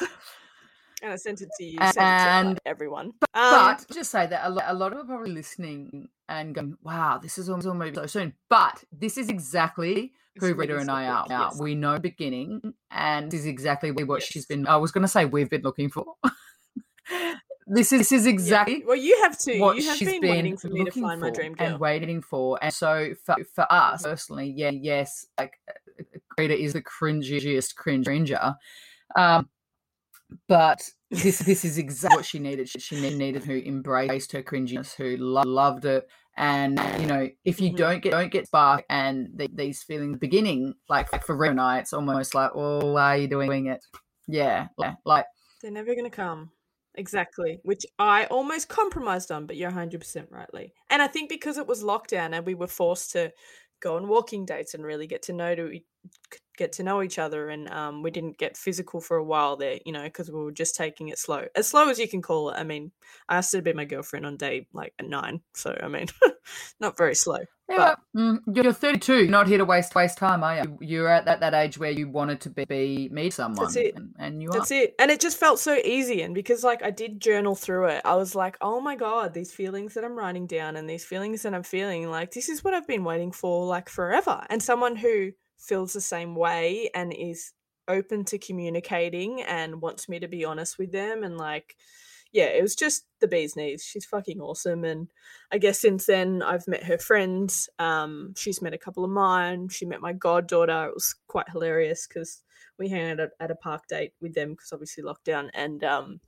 [SPEAKER 1] and I sent it to you, sent it to
[SPEAKER 3] And-
[SPEAKER 1] everyone. Um,
[SPEAKER 3] But just say that a lot, a lot of people are probably listening and going, "Wow, this is almost maybe so soon." But this is exactly who
[SPEAKER 1] really
[SPEAKER 3] Rita and I are. Now
[SPEAKER 1] yes.
[SPEAKER 3] we know the beginning, and this is exactly what she's been. I was going to say we've been looking for. this is this is
[SPEAKER 1] yeah.
[SPEAKER 3] exactly
[SPEAKER 1] Well, you have too.
[SPEAKER 3] what
[SPEAKER 1] You have
[SPEAKER 3] she's
[SPEAKER 1] been,
[SPEAKER 3] been,
[SPEAKER 1] waiting for me to find my dream girl.
[SPEAKER 3] and waiting for. And so for for us personally, yeah, yes, like uh, Rita is the cringiest cringe cringer. Um, but this this is exactly what she needed. She, she needed who embraced her cringiness, who lo- loved it. And you know, if you
[SPEAKER 1] Mhm.
[SPEAKER 3] don't get don't get spark and the, these feelings beginning, like, like for Rita and I, it's almost like, well, why are you doing it? Yeah, yeah, like
[SPEAKER 1] They're never going to come. Exactly. Which I almost compromised on, but you're 100% rightly. And I think because it was lockdown and we were forced to go on walking dates and really get to know to get to know each other and um, we didn't get physical for a while there you know because we were just taking it slow as slow as you can call it i mean i asked her to be my girlfriend on day like nine so i mean not very slow
[SPEAKER 3] Yeah, mm, you're you're 32. You're not here to waste waste time, are you? You're at that, that age where you wanted to be, be meet someone, that's
[SPEAKER 1] it.
[SPEAKER 3] and, and you
[SPEAKER 1] That's
[SPEAKER 3] are.
[SPEAKER 1] it. And it just felt so easy. And because like I did journal through it, I was like, oh my God, these feelings that I'm writing down and these feelings that I'm feeling, like this is what I've been waiting for like forever. And someone who feels the same way and is open to communicating and wants me to be honest with them and like yeah, it was just the bee's knees. She's fucking awesome. And I guess since then I've met her friends. Um, she's met a couple of mine. She met my goddaughter. It was quite hilarious because we hang out at, a park date with them because obviously lockdown. And um,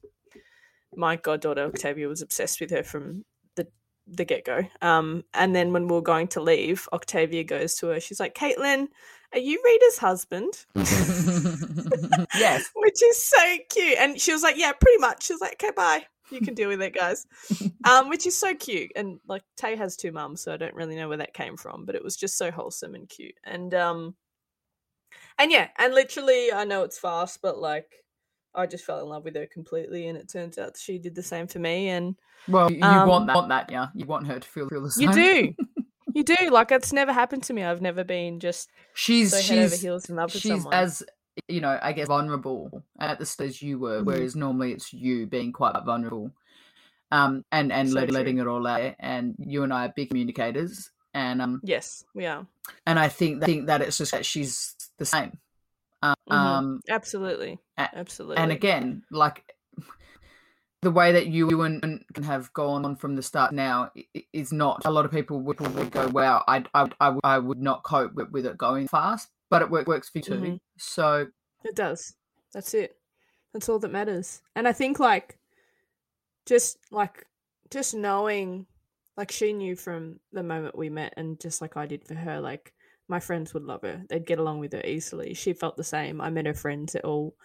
[SPEAKER 1] my goddaughter Octavia was obsessed with her from the the get go. Um, and then when we were going to leave, Octavia goes to her. She's like, "Caitlin, are you Rita's husband?"
[SPEAKER 3] yes.
[SPEAKER 1] which is so cute. And she was like, "Yeah, pretty much." She was like, "Okay, bye. You can deal with it, guys." um, which is so cute. And like Tay has two mums, so I don't really know where that came from, but it was just so wholesome and cute. And um, and yeah, and literally, I know it's fast, but like. I just fell in love with her completely, and it turns out she did the same for me. And
[SPEAKER 3] Well, you
[SPEAKER 1] Um,
[SPEAKER 3] want that, want that, yeah. You want her to feel feel the same.
[SPEAKER 1] you do, you do. Like it's never happened to me. I've never been just
[SPEAKER 3] She's
[SPEAKER 1] so head over
[SPEAKER 3] she's
[SPEAKER 1] heels in love with
[SPEAKER 3] she's
[SPEAKER 1] someone.
[SPEAKER 3] as you know, I guess vulnerable at the stage you were,
[SPEAKER 1] Mhm.
[SPEAKER 3] whereas normally it's you being quite vulnerable, um, and and
[SPEAKER 1] So
[SPEAKER 3] let, letting it all out. And you and I are big communicators, and um,
[SPEAKER 1] yes, we are.
[SPEAKER 3] and I think think that it's just that she's the same. Um,
[SPEAKER 1] Mhm.
[SPEAKER 3] um,
[SPEAKER 1] Absolutely.
[SPEAKER 3] a-
[SPEAKER 1] Absolutely.
[SPEAKER 3] and again, like the way that you and can have gone on from the start now is not. A lot of people would, would go, "Wow, I, I, I, would- I would not cope with, with it going fast," but it work, works for you too.
[SPEAKER 1] Mhm.
[SPEAKER 3] So
[SPEAKER 1] It does. That's it. That's all that matters. And I think like just like just knowing like she knew from the moment we met and just like I did for her, like my friends would love her. They'd get along with her easily. She felt the same. I met her friends, they're all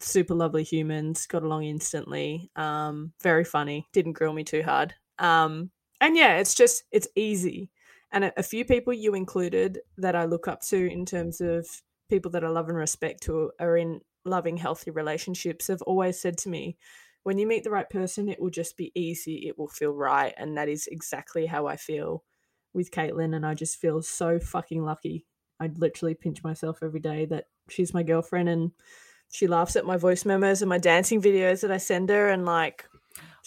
[SPEAKER 1] super lovely humans, got along instantly. Um, very funny, didn't grill me too hard. Um, and yeah, it's just it's easy. And a, a few people you included that I look up to in terms of people that I love and respect who are in loving, healthy relationships have always said to me, when you meet the right person, it will just be easy. It will feel right. And that is exactly how I feel with Caitlin. And I just feel so fucking lucky. I literally pinch myself every day that she's my girlfriend and she laughs at my voice memos and my dancing videos that I send her. And like,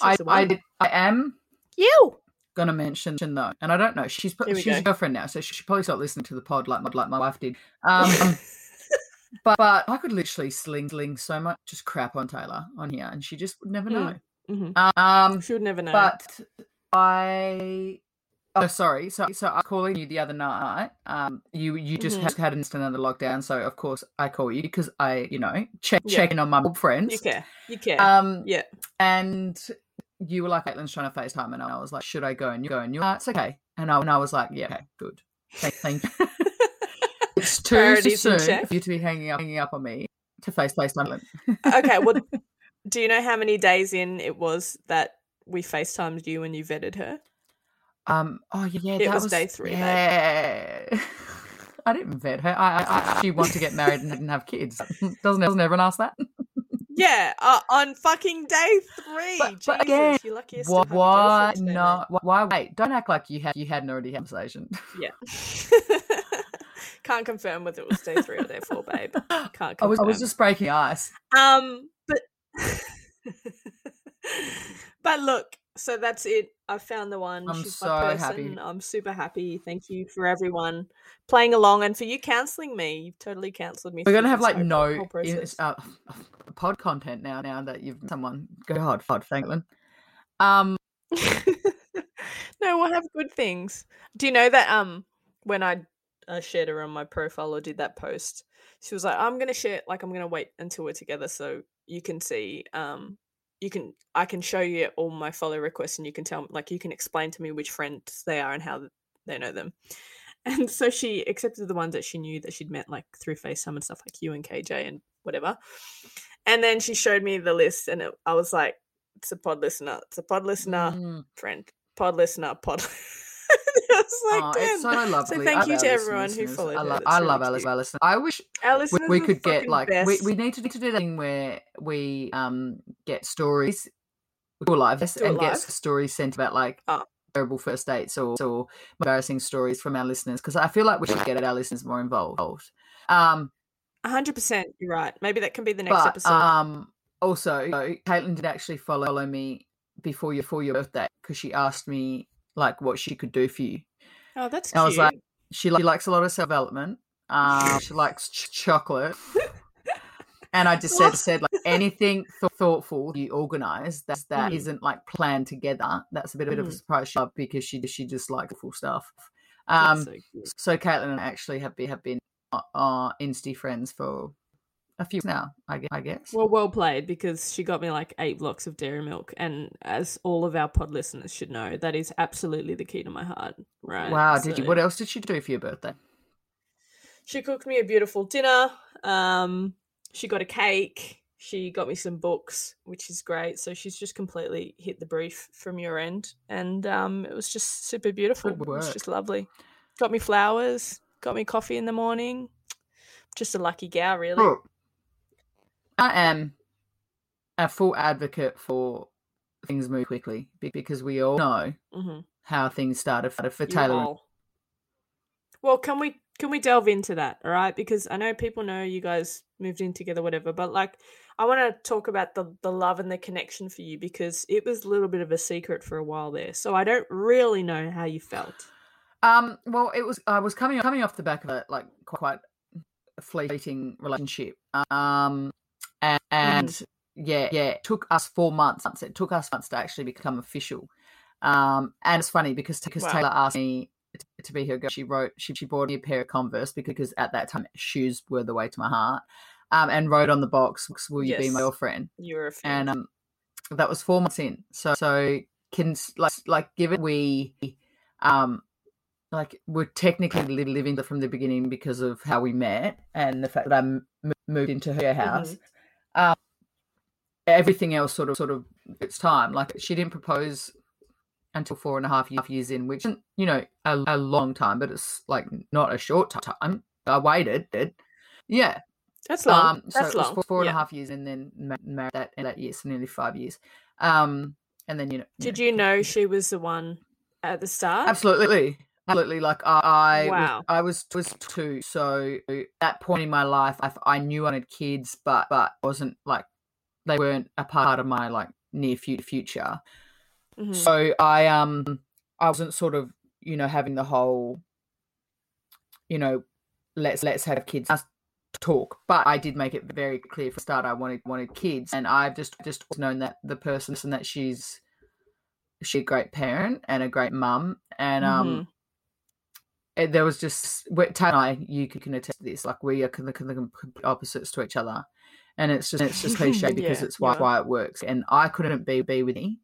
[SPEAKER 3] I, I, I am
[SPEAKER 1] you.
[SPEAKER 3] gonna mention though, and I don't know. She's pro-
[SPEAKER 1] Here we
[SPEAKER 3] she's
[SPEAKER 1] go.
[SPEAKER 3] a girlfriend now, so she probably start listening to the pod like my like my wife did. Um, but but I could literally sling sling so much just crap on Taylor on here, and she just would never know.
[SPEAKER 1] hmm
[SPEAKER 3] Um,
[SPEAKER 1] She would never know.
[SPEAKER 3] but I. Oh, sorry. So, so I calling you the other night. Um, you you just
[SPEAKER 1] Mhm.
[SPEAKER 3] had, had another lockdown, so of course I call you because I, you know, check
[SPEAKER 1] Yeah.
[SPEAKER 3] checking on my old friends.
[SPEAKER 1] you care. You care.
[SPEAKER 3] Um,
[SPEAKER 1] yeah.
[SPEAKER 3] and you were like, Caitlin's trying to FaceTime, and I was like, should I go? And you go, and you're like, it's okay. And I, and I was like, yeah, okay, good. Thank, thank you. it's too
[SPEAKER 1] Priorities
[SPEAKER 3] soon for you to be hanging up, hanging up on me to face FaceTime.
[SPEAKER 1] okay, well, do you know how many days in it was that we FaceTimed you and you vetted her?
[SPEAKER 3] Um. Oh yeah, yeah.
[SPEAKER 1] It
[SPEAKER 3] that
[SPEAKER 1] was day three.
[SPEAKER 3] Yeah. I didn't vet her. I, I, I actually want to get married and didn't have kids. Doesn't doesn't everyone ask that?
[SPEAKER 1] Yeah, uh, on fucking day three.
[SPEAKER 3] But,
[SPEAKER 1] Jesus,
[SPEAKER 3] but again,
[SPEAKER 1] you luckiest
[SPEAKER 3] why, why not? Why wait? Don't act like you had you hadn't already had a conversation.
[SPEAKER 1] Yeah. Can't confirm whether it was day three or day four, babe. Can't confirm.
[SPEAKER 3] I was I was just breaking ice.
[SPEAKER 1] Um, but but look, so that's it. I found the one.
[SPEAKER 3] I'm
[SPEAKER 1] She's
[SPEAKER 3] so
[SPEAKER 1] my person.
[SPEAKER 3] happy.
[SPEAKER 1] I'm super happy. Thank you for everyone playing along and for you counselling me. You've totally counselled me.
[SPEAKER 3] We're gonna have like no in, uh, pod content now. Now that you've someone go hard, hard, Franklin. Um.
[SPEAKER 1] no, we'll have good things. Do you know that um when I uh, shared her on my profile or did that post, she was like, "I'm gonna share like I'm gonna wait until we're together so you can see um you can I can show you all my follow requests and you can tell like you can explain to me which friends they are and how they know them." And so she accepted the ones that she knew that she'd met like through FaceTime and stuff like you and KJ and whatever. And then she showed me the list and it, I was like, it's a pod listener. It's a pod listener
[SPEAKER 3] mm,
[SPEAKER 1] friend, pod listener, pod. Like,
[SPEAKER 3] oh, it's so lovely.
[SPEAKER 1] thank
[SPEAKER 3] I
[SPEAKER 1] you to everyone who followed
[SPEAKER 3] I, lo- I
[SPEAKER 1] really
[SPEAKER 3] love
[SPEAKER 1] Alice.
[SPEAKER 3] our. I wish
[SPEAKER 1] Our
[SPEAKER 3] we, we could get like we,
[SPEAKER 1] best.
[SPEAKER 3] we need to to do that thing where we um get stories do a live and get stories sent about like
[SPEAKER 1] Oh.
[SPEAKER 3] terrible first dates or or embarrassing stories from our listeners because I feel like we should get our listeners more involved. Um,
[SPEAKER 1] hundred percent. You're right. Maybe that can be the next
[SPEAKER 3] but
[SPEAKER 1] episode.
[SPEAKER 3] um, also, Caitlin did actually follow, follow me before your for your birthday because she asked me like what she could do for you.
[SPEAKER 1] oh, that's
[SPEAKER 3] I was like, she, li- likes a lot of self development. Um, she likes ch- chocolate. And I just said said like anything th- thoughtful you organise that's that
[SPEAKER 1] Mm.
[SPEAKER 3] not like planned together. That's a bit, a bit of a
[SPEAKER 1] Mm.
[SPEAKER 3] surprise shop because she she just likes full stuff. Um,
[SPEAKER 1] so
[SPEAKER 3] so Caitlin and I actually have been have been uh, uh, Insta friends for a few now. I guess. I guess.
[SPEAKER 1] Well, well played because she got me like eight blocks of dairy milk, and as all of our pod listeners should know, that is absolutely the key to my heart. Right?
[SPEAKER 3] wow. Did you? What else did she do for your birthday?
[SPEAKER 1] She cooked me a beautiful dinner. Um, she got a cake. She got me some books, which is great. So she's just completely hit the brief from your end, and um, it was just super beautiful. It was just lovely. Got me flowers. Got me coffee in the morning. Just a lucky gal, really.
[SPEAKER 3] I am a full advocate for things move quickly because we all know
[SPEAKER 1] hmm
[SPEAKER 3] how things started for, Taylor.
[SPEAKER 1] Well, can we can we delve into that? All right, because I know people know you guys moved in together, whatever. But like, I want to talk about the the love and the connection for you because it was a little bit of a secret for a while there. So I don't really know how you felt.
[SPEAKER 3] Um, well, it was I was coming coming off the back of it like quite fleeting relationship. Um, and, and mm. yeah, yeah, it took us four months. It took us months to actually become official. Um, and it's funny because because wow. Taylor asked me to be her girl. She wrote she she bought me a pair of Converse because at that time shoes were the way to my heart. Um, and wrote on the box, "Will you yes. be my girlfriend?"
[SPEAKER 1] You're a
[SPEAKER 3] fan. And um, that was four months in. So so can like like given we um like we're technically living from the beginning because of how we met and the fact that I m- moved into her house. Mm-hmm. Everything else sort of sort of it's time. Like she didn't propose until four and a half years in, which you know a, a long time, but it's like not a short time. I waited, did yeah,
[SPEAKER 1] that's long. Um, so That's
[SPEAKER 3] it was
[SPEAKER 1] long.
[SPEAKER 3] four, four yeah. and a half years, and then married that that year, so nearly five years. Um, and then you know,
[SPEAKER 1] did
[SPEAKER 3] you,
[SPEAKER 1] know, you know she was the one at the start?
[SPEAKER 3] Absolutely, absolutely. Like I, wow. was, I was was two, so at that point in my life, I, I knew I wanted kids, but but wasn't like they weren't a part of my like near future. Mm-hmm. So I um I wasn't sort of you know having the whole you know let's let's have kids talk but i did make it very clear from the start i wanted wanted kids and i've just just known that the person that she's she's a great parent and a great mum and um mm-hmm. it, there was just Taylor and I, you can attest to this. Like we are the, the opposites to each other, and it's just it's just cliche because yeah, it's why yeah. why it works. And I couldn't be be with me,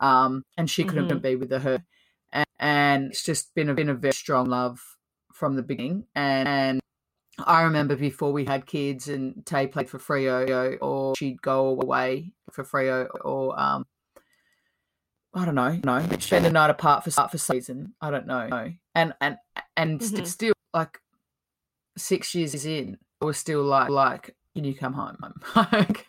[SPEAKER 3] um, and she couldn't mm-hmm. be with her, and, and, it's just been a been a very strong love from the beginning. And, and I remember before we had kids and Tay played for Freo or she'd go away for Freo or um I don't know, no, spend the night apart for for season. I don't know, no. And and and mm-hmm. still like six years is in, we're still like like, can you come home? like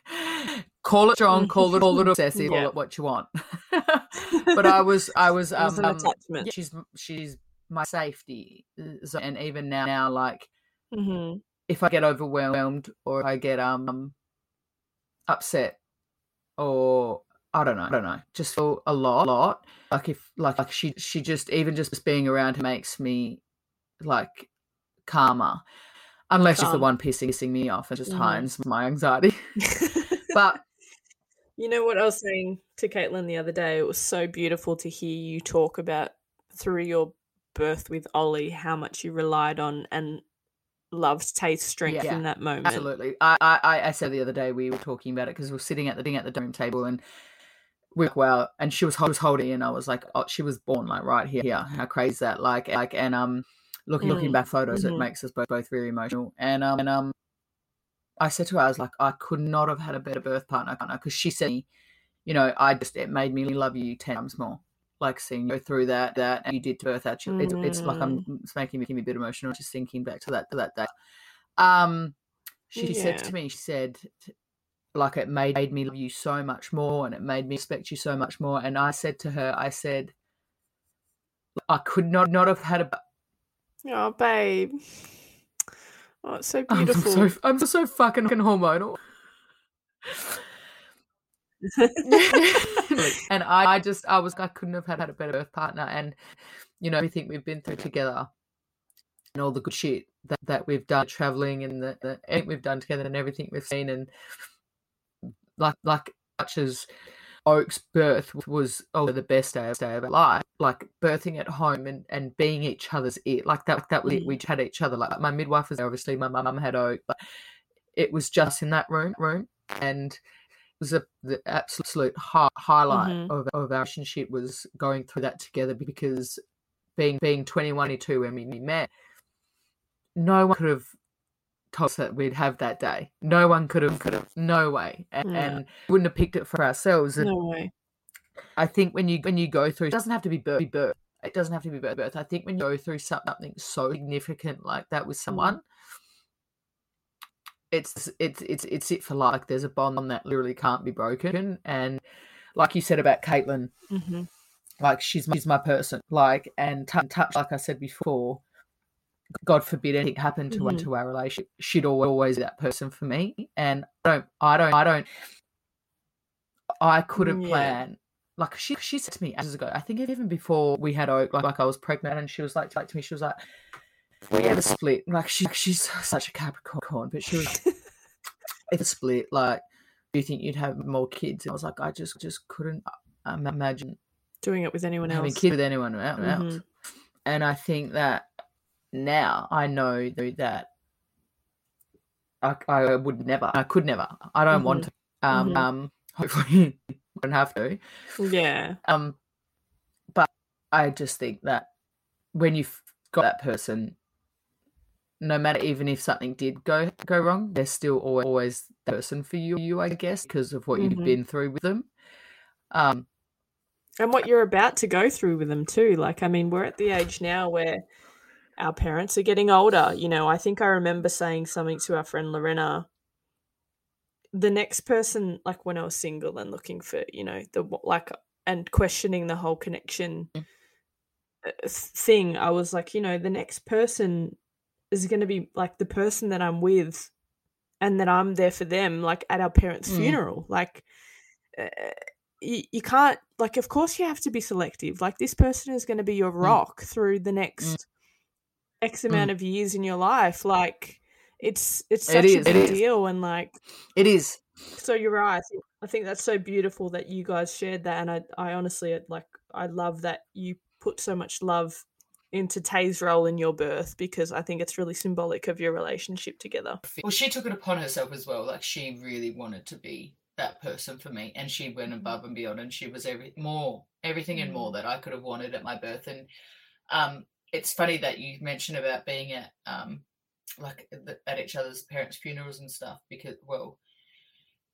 [SPEAKER 3] call it strong, call it all obsessive, yeah. call it what you want. but I was I was um,
[SPEAKER 1] um attachment.
[SPEAKER 3] she's she's my safety, and even now now like
[SPEAKER 1] Mm-hmm.
[SPEAKER 3] If I get overwhelmed or I get um upset or I don't know, I don't know, just feel a lot, a lot. Like if like like she she just even just being around her makes me like calmer. Unless she's the one pissing, me off and just mm-hmm. my anxiety. but
[SPEAKER 1] you know what I was saying to Caitlin the other day? It was so beautiful to hear you talk about through your birth with Ollie how much you relied on and loved Tay's strength yeah, in that moment.
[SPEAKER 3] Absolutely. I, I, I said the other day we were talking about it because we were sitting at the ding at the dining table and we well and she was, was holding and I was like, oh, she was born like right here. Yeah, how crazy is that? Like like and um looking mm. looking back photos, mm-hmm. it makes us both both very emotional. And um and um I said to her, I was like, I could not have had a better birth partner because she said, you know, I just it made me love you ten times more like seeing you go through that that and you did to birth actually it's, it's like i'm mm. it's making, making me a bit emotional just thinking back to that to that day um she yeah. said to me she said like it made, made me love you so much more and it made me respect you so much more and i said to her i said i could not not have had a
[SPEAKER 1] oh babe. Oh it's so beautiful.
[SPEAKER 3] i'm so, I'm so fucking hormonal. And I, I just I was I couldn't have had, had a better birth partner. And you know everything we've been through together and all the good shit that, that we've done traveling and the, the everything we've done together and everything we've seen and like like much as Oak's birth was oh the best day of, day of our life. Like birthing at home and, and being each other's ear. Like that that we, we had each other. Like my midwife was there, obviously my mum had Oak, but it was just in that room room and was a, the absolute hi- highlight mm-hmm. of, of our relationship was going through that together because being being 21 and 22 when we met no one could have told us that we'd have that day no one could have could have no way and, yeah. and wouldn't have picked it for ourselves and
[SPEAKER 1] no way
[SPEAKER 3] i think when you when you go through it doesn't have to be birth, birth it doesn't have to be birth, birth i think when you go through something so significant like that with mm. someone mm it's it's it's it's it for life. There's a bond that literally can't be broken, and like you said about Caitlin,
[SPEAKER 1] mm-hmm.
[SPEAKER 3] like she's my, she's my person. Like and t- touch, like I said before, God forbid anything happened to mm-hmm. to our relationship, she'd always, always be that person for me. And I don't, I don't, I don't, I couldn't yeah. plan. Like she, she said to me ages ago. I think even before we had Oak, like, like I was pregnant, and she was like, like to me, she was like,
[SPEAKER 5] if we ever split, like she, she's such a Capricorn, but she was if a split, like, do you think you'd have more kids? And I was like, I just just couldn't um, imagine
[SPEAKER 6] Doing it with anyone
[SPEAKER 5] having
[SPEAKER 6] else.
[SPEAKER 5] kids with anyone else.
[SPEAKER 6] Mhm.
[SPEAKER 5] And I think that now I know that I, I would never, I could never, I don't want to. Um,
[SPEAKER 6] Mhm.
[SPEAKER 5] um, hopefully, I don't have to.
[SPEAKER 6] Yeah.
[SPEAKER 5] Um, but I just think that when you've got that person, no matter even if something did go go wrong, there's still always, always that person for you. You, I guess, because of what
[SPEAKER 6] Mhm.
[SPEAKER 5] you've been through with them. Um,
[SPEAKER 6] And what you're about to go through with them too. Like, I mean, we're at the age now where our parents are getting older. You know, I think I remember saying something to our friend Lorena. The next person, like when I was single and looking for, you know, the like, and questioning the whole connection
[SPEAKER 5] Mm.
[SPEAKER 6] uh, thing, I was like, you know, the next person is going to be like the person that I'm with and that I'm there for them, like at our parents'
[SPEAKER 5] Mm.
[SPEAKER 6] funeral. Like, uh, you, you can't like of course you have to be selective like this person is going to be your rock through the next x hmm. amount of years in your life like it's it's such
[SPEAKER 5] is,
[SPEAKER 6] a
[SPEAKER 5] it
[SPEAKER 6] big
[SPEAKER 5] is.
[SPEAKER 6] deal and like
[SPEAKER 5] it is.
[SPEAKER 6] so you're right I think, I think that's so beautiful that you guys shared that and i i honestly like i love that you put so much love into Tay's role in your birth because i think it's really symbolic of your relationship together
[SPEAKER 3] Well, she took it upon herself as well. Like she really wanted to be that person for me, and she went mm-hmm. above and beyond, and she was every more everything and more mm. that I could have wanted at my birth. And um, it's funny that you mentioned about being at um, like at each other's parents' funerals and stuff because well.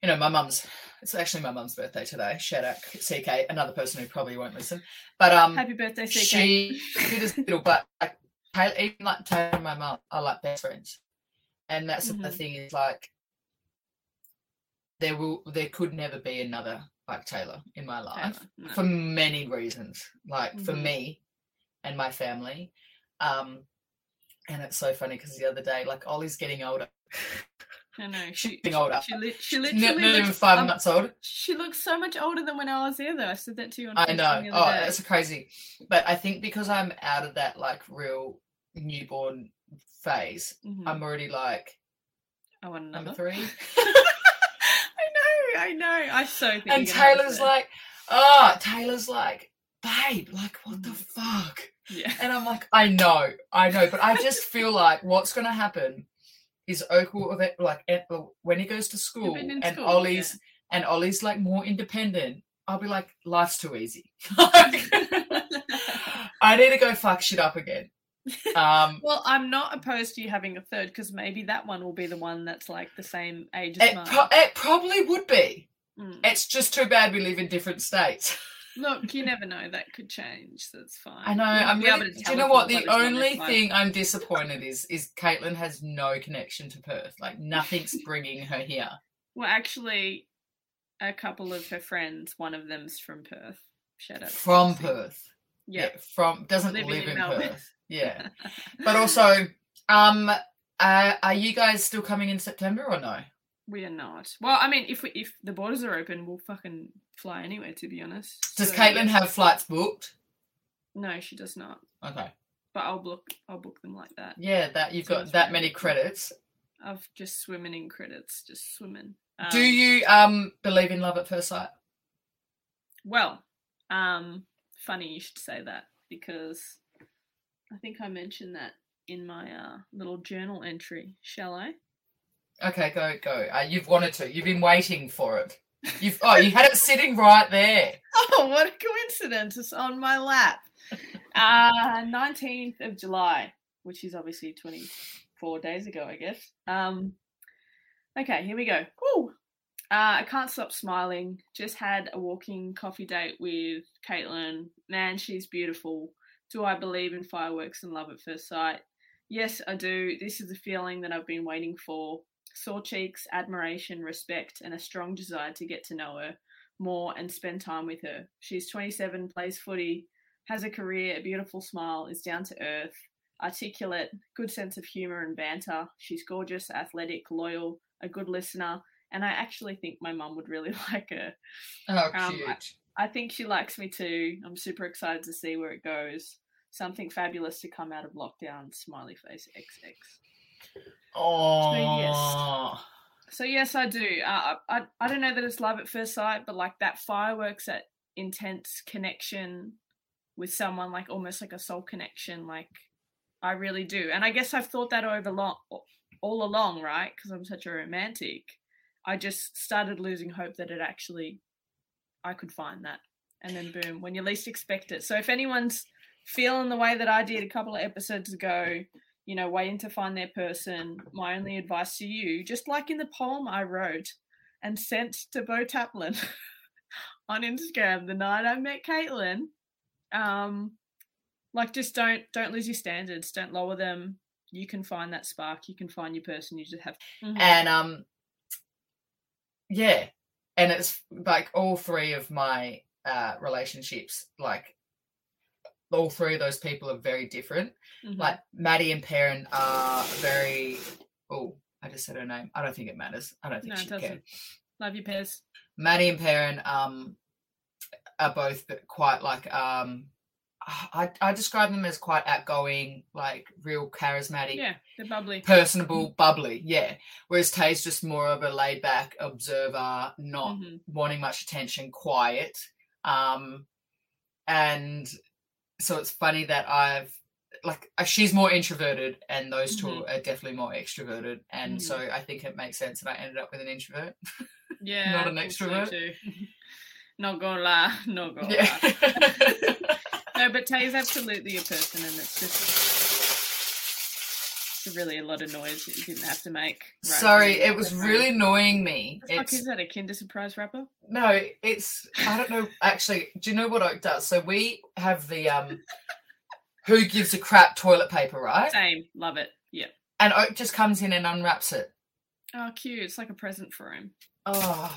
[SPEAKER 3] You know, my mum's. It's actually my mum's birthday today. Shout out CK, another person who probably won't listen. But um,
[SPEAKER 1] Happy birthday, CK.
[SPEAKER 3] she did as little, but like even like Taylor and my mum are like best friends, and that's the
[SPEAKER 1] Mhm.
[SPEAKER 3] thing is like there will there could never be another like Taylor in my life
[SPEAKER 1] no.
[SPEAKER 3] for many reasons, like for
[SPEAKER 1] Mhm.
[SPEAKER 3] me and my family. Um, and it's so funny because the other day, like Ollie's getting older,
[SPEAKER 1] I know. She,
[SPEAKER 3] getting older.
[SPEAKER 1] she, li- she literally
[SPEAKER 3] not even
[SPEAKER 1] looks,
[SPEAKER 3] five
[SPEAKER 1] um,
[SPEAKER 3] months old.
[SPEAKER 1] She looks so much older than when I was there, though. I said that to you on
[SPEAKER 3] I know. Oh,
[SPEAKER 1] day.
[SPEAKER 3] that's crazy. But I think because I'm out of that like real newborn phase,
[SPEAKER 1] Mhm.
[SPEAKER 3] I'm already like
[SPEAKER 1] I want
[SPEAKER 3] number three.
[SPEAKER 1] I know, I know. I so think.
[SPEAKER 3] and
[SPEAKER 1] you're gonna have
[SPEAKER 3] Taylor's like, oh, Taylor's like, babe, like, what the
[SPEAKER 1] Mhm.
[SPEAKER 3] fuck?
[SPEAKER 1] Yeah.
[SPEAKER 3] And I'm like, I know, I know, but I just feel like what's going to happen is Oak will like eh, when he goes to school and
[SPEAKER 1] school,
[SPEAKER 3] Ollie's and Ollie's like more independent. I'll be like, life's too easy. I need to go fuck shit up again. Um,
[SPEAKER 1] well, I'm not opposed to you having a third because maybe that one will be the one that's like the same age as
[SPEAKER 3] it,
[SPEAKER 1] mine.
[SPEAKER 3] pro- it probably would be.
[SPEAKER 1] Mm.
[SPEAKER 3] It's just too bad we live in different states.
[SPEAKER 1] Look, you never know. That could change. That's fine.
[SPEAKER 3] I know. I'm
[SPEAKER 1] be able
[SPEAKER 3] really,
[SPEAKER 1] to
[SPEAKER 3] do you know what? The only thing I'm disappointed is is Caitlin has no connection to Perth. Like nothing's bringing her here.
[SPEAKER 1] Well, actually, a couple of her friends. One of them's from Perth. Shout out
[SPEAKER 3] From. Perth.
[SPEAKER 1] Yeah.
[SPEAKER 3] From doesn't
[SPEAKER 1] Living
[SPEAKER 3] live
[SPEAKER 1] in
[SPEAKER 3] in, Perth. Yeah. But also, um, uh, are you guys still coming in September or no?
[SPEAKER 1] We are not. Well, I mean, if we, if the borders are open, we'll fucking fly anywhere. To be honest.
[SPEAKER 3] Does
[SPEAKER 1] So,
[SPEAKER 3] Caitlin have flights booked?
[SPEAKER 1] No, she does not.
[SPEAKER 3] Okay.
[SPEAKER 1] But I'll book. I'll book them like that.
[SPEAKER 3] Yeah, that you've got that many credits.
[SPEAKER 1] Of just swimming in credits, just swimming.
[SPEAKER 3] Do
[SPEAKER 1] Um,
[SPEAKER 3] you um believe in love at first sight?
[SPEAKER 1] Well, um, funny you should say that because I think I mentioned that in my uh, little journal entry. Shall I?
[SPEAKER 3] Okay, go go. Uh, you've wanted to. You've been waiting for it. You've oh, you had it sitting right there.
[SPEAKER 1] Oh, what a coincidence! It's on my lap. Uh, 19th of July, which is obviously 24 days ago, I guess. Um, okay, here we go. Woo! Uh, I can't stop smiling. Just had a walking coffee date with Caitlin. Man, she's beautiful. Do I believe in fireworks and love at first sight? Yes, I do. This is the feeling that I've been waiting for. Sore cheeks, admiration, respect, and a strong desire to get to know her more and spend time with her. She's 27, plays footy, has a career, a beautiful smile, is down to earth, articulate, good sense of humour and banter. She's gorgeous, athletic, loyal, a good listener, and I actually think my mum would really like her.
[SPEAKER 3] Oh,
[SPEAKER 1] Um,
[SPEAKER 3] cute.
[SPEAKER 1] I think she likes me too. I'm super excited to see where it goes. something fabulous to come out of lockdown. Smiley face XX.
[SPEAKER 3] Oh,
[SPEAKER 1] So yes, I do. Uh, I I don't know that it's love at first sight, but like that fireworks, that intense connection with someone, like almost like a soul connection. Like I really do, and I guess I've thought that over long, all along, right? Because I'm such a romantic. I just started losing hope that it actually, I could find that, and then boom, when you least expect it. So if anyone's feeling the way that I did a couple of episodes ago, you know, waiting to find their person, my only advice to you, just like in the poem I wrote and sent to Bo Taplin on Instagram the night I met Caitlin, um, like just don't don't lose your standards, don't lower them. You can find that spark, you can find your person. You just have. Mhm.
[SPEAKER 3] and um, yeah, and it's like all three of my uh relationships, like all three of those people are very different.
[SPEAKER 1] Mhm.
[SPEAKER 3] Like Maddie and Perrin are very. Oh, I just said her name. I don't think it matters. I don't think
[SPEAKER 1] no,
[SPEAKER 3] she'd care.
[SPEAKER 1] doesn't. Love you, Pez.
[SPEAKER 3] Maddie and Perrin um are both quite like um I I describe them as quite outgoing, like real charismatic,
[SPEAKER 1] Yeah, they're bubbly.
[SPEAKER 3] personable, bubbly. Yeah. Whereas Tay's just more of a laid back observer, not
[SPEAKER 1] Mhm.
[SPEAKER 3] wanting much attention, quiet. Um and so it's funny that I've like uh, she's more introverted and those 2
[SPEAKER 1] Mhm.
[SPEAKER 3] are definitely more extroverted and
[SPEAKER 1] Mhm.
[SPEAKER 3] so I think it makes sense that I ended up with an introvert.
[SPEAKER 1] Yeah,
[SPEAKER 3] Not an
[SPEAKER 1] think so
[SPEAKER 3] extrovert?
[SPEAKER 1] not gonna lie, not gonna lie. No, but Tay's absolutely a person, and it's just really a lot of noise that you didn't have to make. right
[SPEAKER 3] Sorry, it was really annoying me.
[SPEAKER 1] The fuck is that? A Kinder Surprise wrapper?
[SPEAKER 3] no, it's I don't know. Actually, do you know what Oak does? So we have the um, who gives a crap toilet paper, right?
[SPEAKER 1] Same, love it. Yeah.
[SPEAKER 3] And Oak just comes in and unwraps it.
[SPEAKER 1] Oh, cute! It's like a present for him.
[SPEAKER 3] Oh,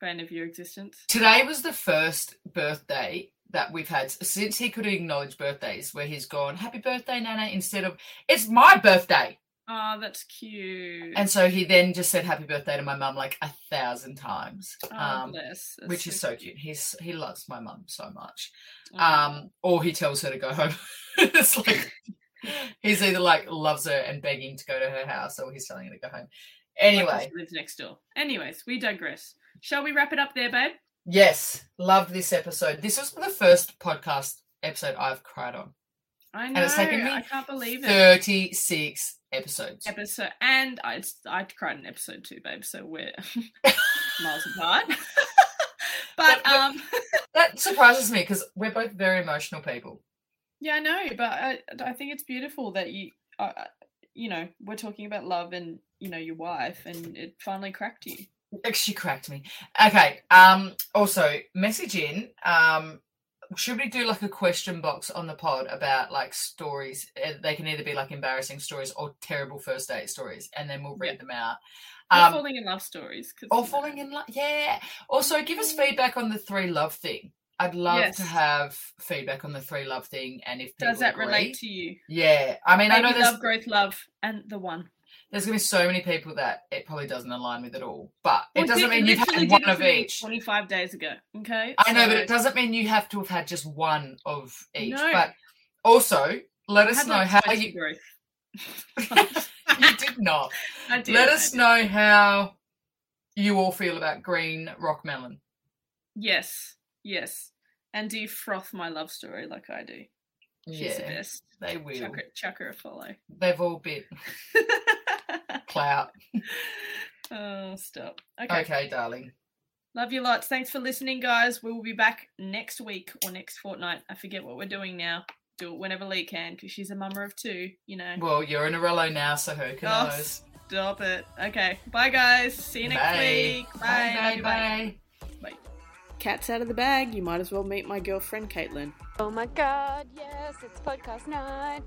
[SPEAKER 1] Fan of your existence.
[SPEAKER 3] today was the first birthday that we've had since he could acknowledge birthdays, where he's gone, "Happy birthday, Nana," instead of "It's my birthday."
[SPEAKER 1] Oh, that's cute.
[SPEAKER 3] And so he then just said happy birthday to my mum like a thousand times.
[SPEAKER 1] oh,
[SPEAKER 3] um,
[SPEAKER 1] bless. That's
[SPEAKER 3] which is so cute. He's he loves my mum so much.
[SPEAKER 1] Oh.
[SPEAKER 3] Um, or he tells her to go home. it's like he's either like loves her and begging to go to her house, or he's telling her to go home. Anyway,
[SPEAKER 1] lives next door. Anyways, we digress. Shall we wrap it up there, babe?
[SPEAKER 3] Yes, loved this episode. This was the first podcast episode I've cried on.
[SPEAKER 1] I know.
[SPEAKER 3] it's taken me
[SPEAKER 1] I can't believe it.
[SPEAKER 3] Thirty six episodes.
[SPEAKER 1] episode and I I cried in episode two, babe. So we're miles apart. but
[SPEAKER 3] But- but-
[SPEAKER 1] um,
[SPEAKER 3] That surprises me because we're both very emotional people.
[SPEAKER 1] yeah, I know. But I I think it's beautiful that you uh, uh, you know we're talking about love and you know your wife and it finally cracked you.
[SPEAKER 3] She cracked me. Okay. Um. Also, message in. Um. Should we do like a question box on the pod about like stories? Uh, They can either be like embarrassing stories or terrible first date stories, and then we'll read
[SPEAKER 1] Yeah.
[SPEAKER 3] them out.
[SPEAKER 1] Or
[SPEAKER 3] Um,
[SPEAKER 1] falling in love stories.
[SPEAKER 3] Or falling in love. Yeah. Also, give us feedback on the three love thing. I'd love to have feedback on the three love thing, and if
[SPEAKER 1] Does that
[SPEAKER 3] agree.
[SPEAKER 1] relate to you?
[SPEAKER 3] Yeah. I mean, I know there's
[SPEAKER 1] love, growth, love, and the one.
[SPEAKER 3] There's gonna be so many people that it probably doesn't align with at all, but it doesn't mean you've had one of
[SPEAKER 1] to
[SPEAKER 3] each.
[SPEAKER 1] Twenty-five days ago. Okay.
[SPEAKER 3] I know, but it doesn't mean you have to have had just one of each.
[SPEAKER 1] No.
[SPEAKER 3] But also, let
[SPEAKER 1] I
[SPEAKER 3] us know
[SPEAKER 1] like,
[SPEAKER 3] how you. you did not.
[SPEAKER 1] I did.
[SPEAKER 3] let us
[SPEAKER 1] did.
[SPEAKER 3] know how you all feel about green rock melon.
[SPEAKER 1] Yes, yes. And do you froth my love story like I do? She's the
[SPEAKER 3] yeah,
[SPEAKER 1] best.
[SPEAKER 3] they will.
[SPEAKER 1] Chuck her, chuck her a follow.
[SPEAKER 3] They've all bit clout.
[SPEAKER 1] oh, stop. Okay.
[SPEAKER 3] Okay. darling.
[SPEAKER 1] Love you lots. Thanks for listening, guys. We will be back next week or next fortnight. I forget what we're doing now. Do it whenever Lee can because she's a mummer of two, you know.
[SPEAKER 3] Well, you're in a rello now, so who can
[SPEAKER 1] Oh? Stop it. Okay. Bye, guys. See you next
[SPEAKER 3] Bye.
[SPEAKER 1] week. Bye.
[SPEAKER 3] Bye.
[SPEAKER 1] Love
[SPEAKER 3] Bye.
[SPEAKER 1] you,
[SPEAKER 3] bye.
[SPEAKER 1] Cat's out of the bag. You might as well meet my girlfriend, Caitlin.
[SPEAKER 7] Oh my god, yes, it's podcast night.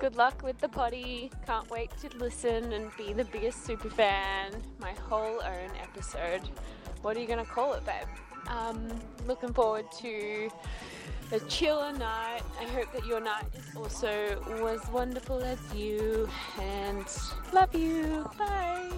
[SPEAKER 7] Good luck with the potty. Can't wait to listen and be the biggest super fan. My whole own episode. What are you gonna call it, babe? Um, looking forward to a chiller night. I hope that your night is also was wonderful as you. And love you. Bye.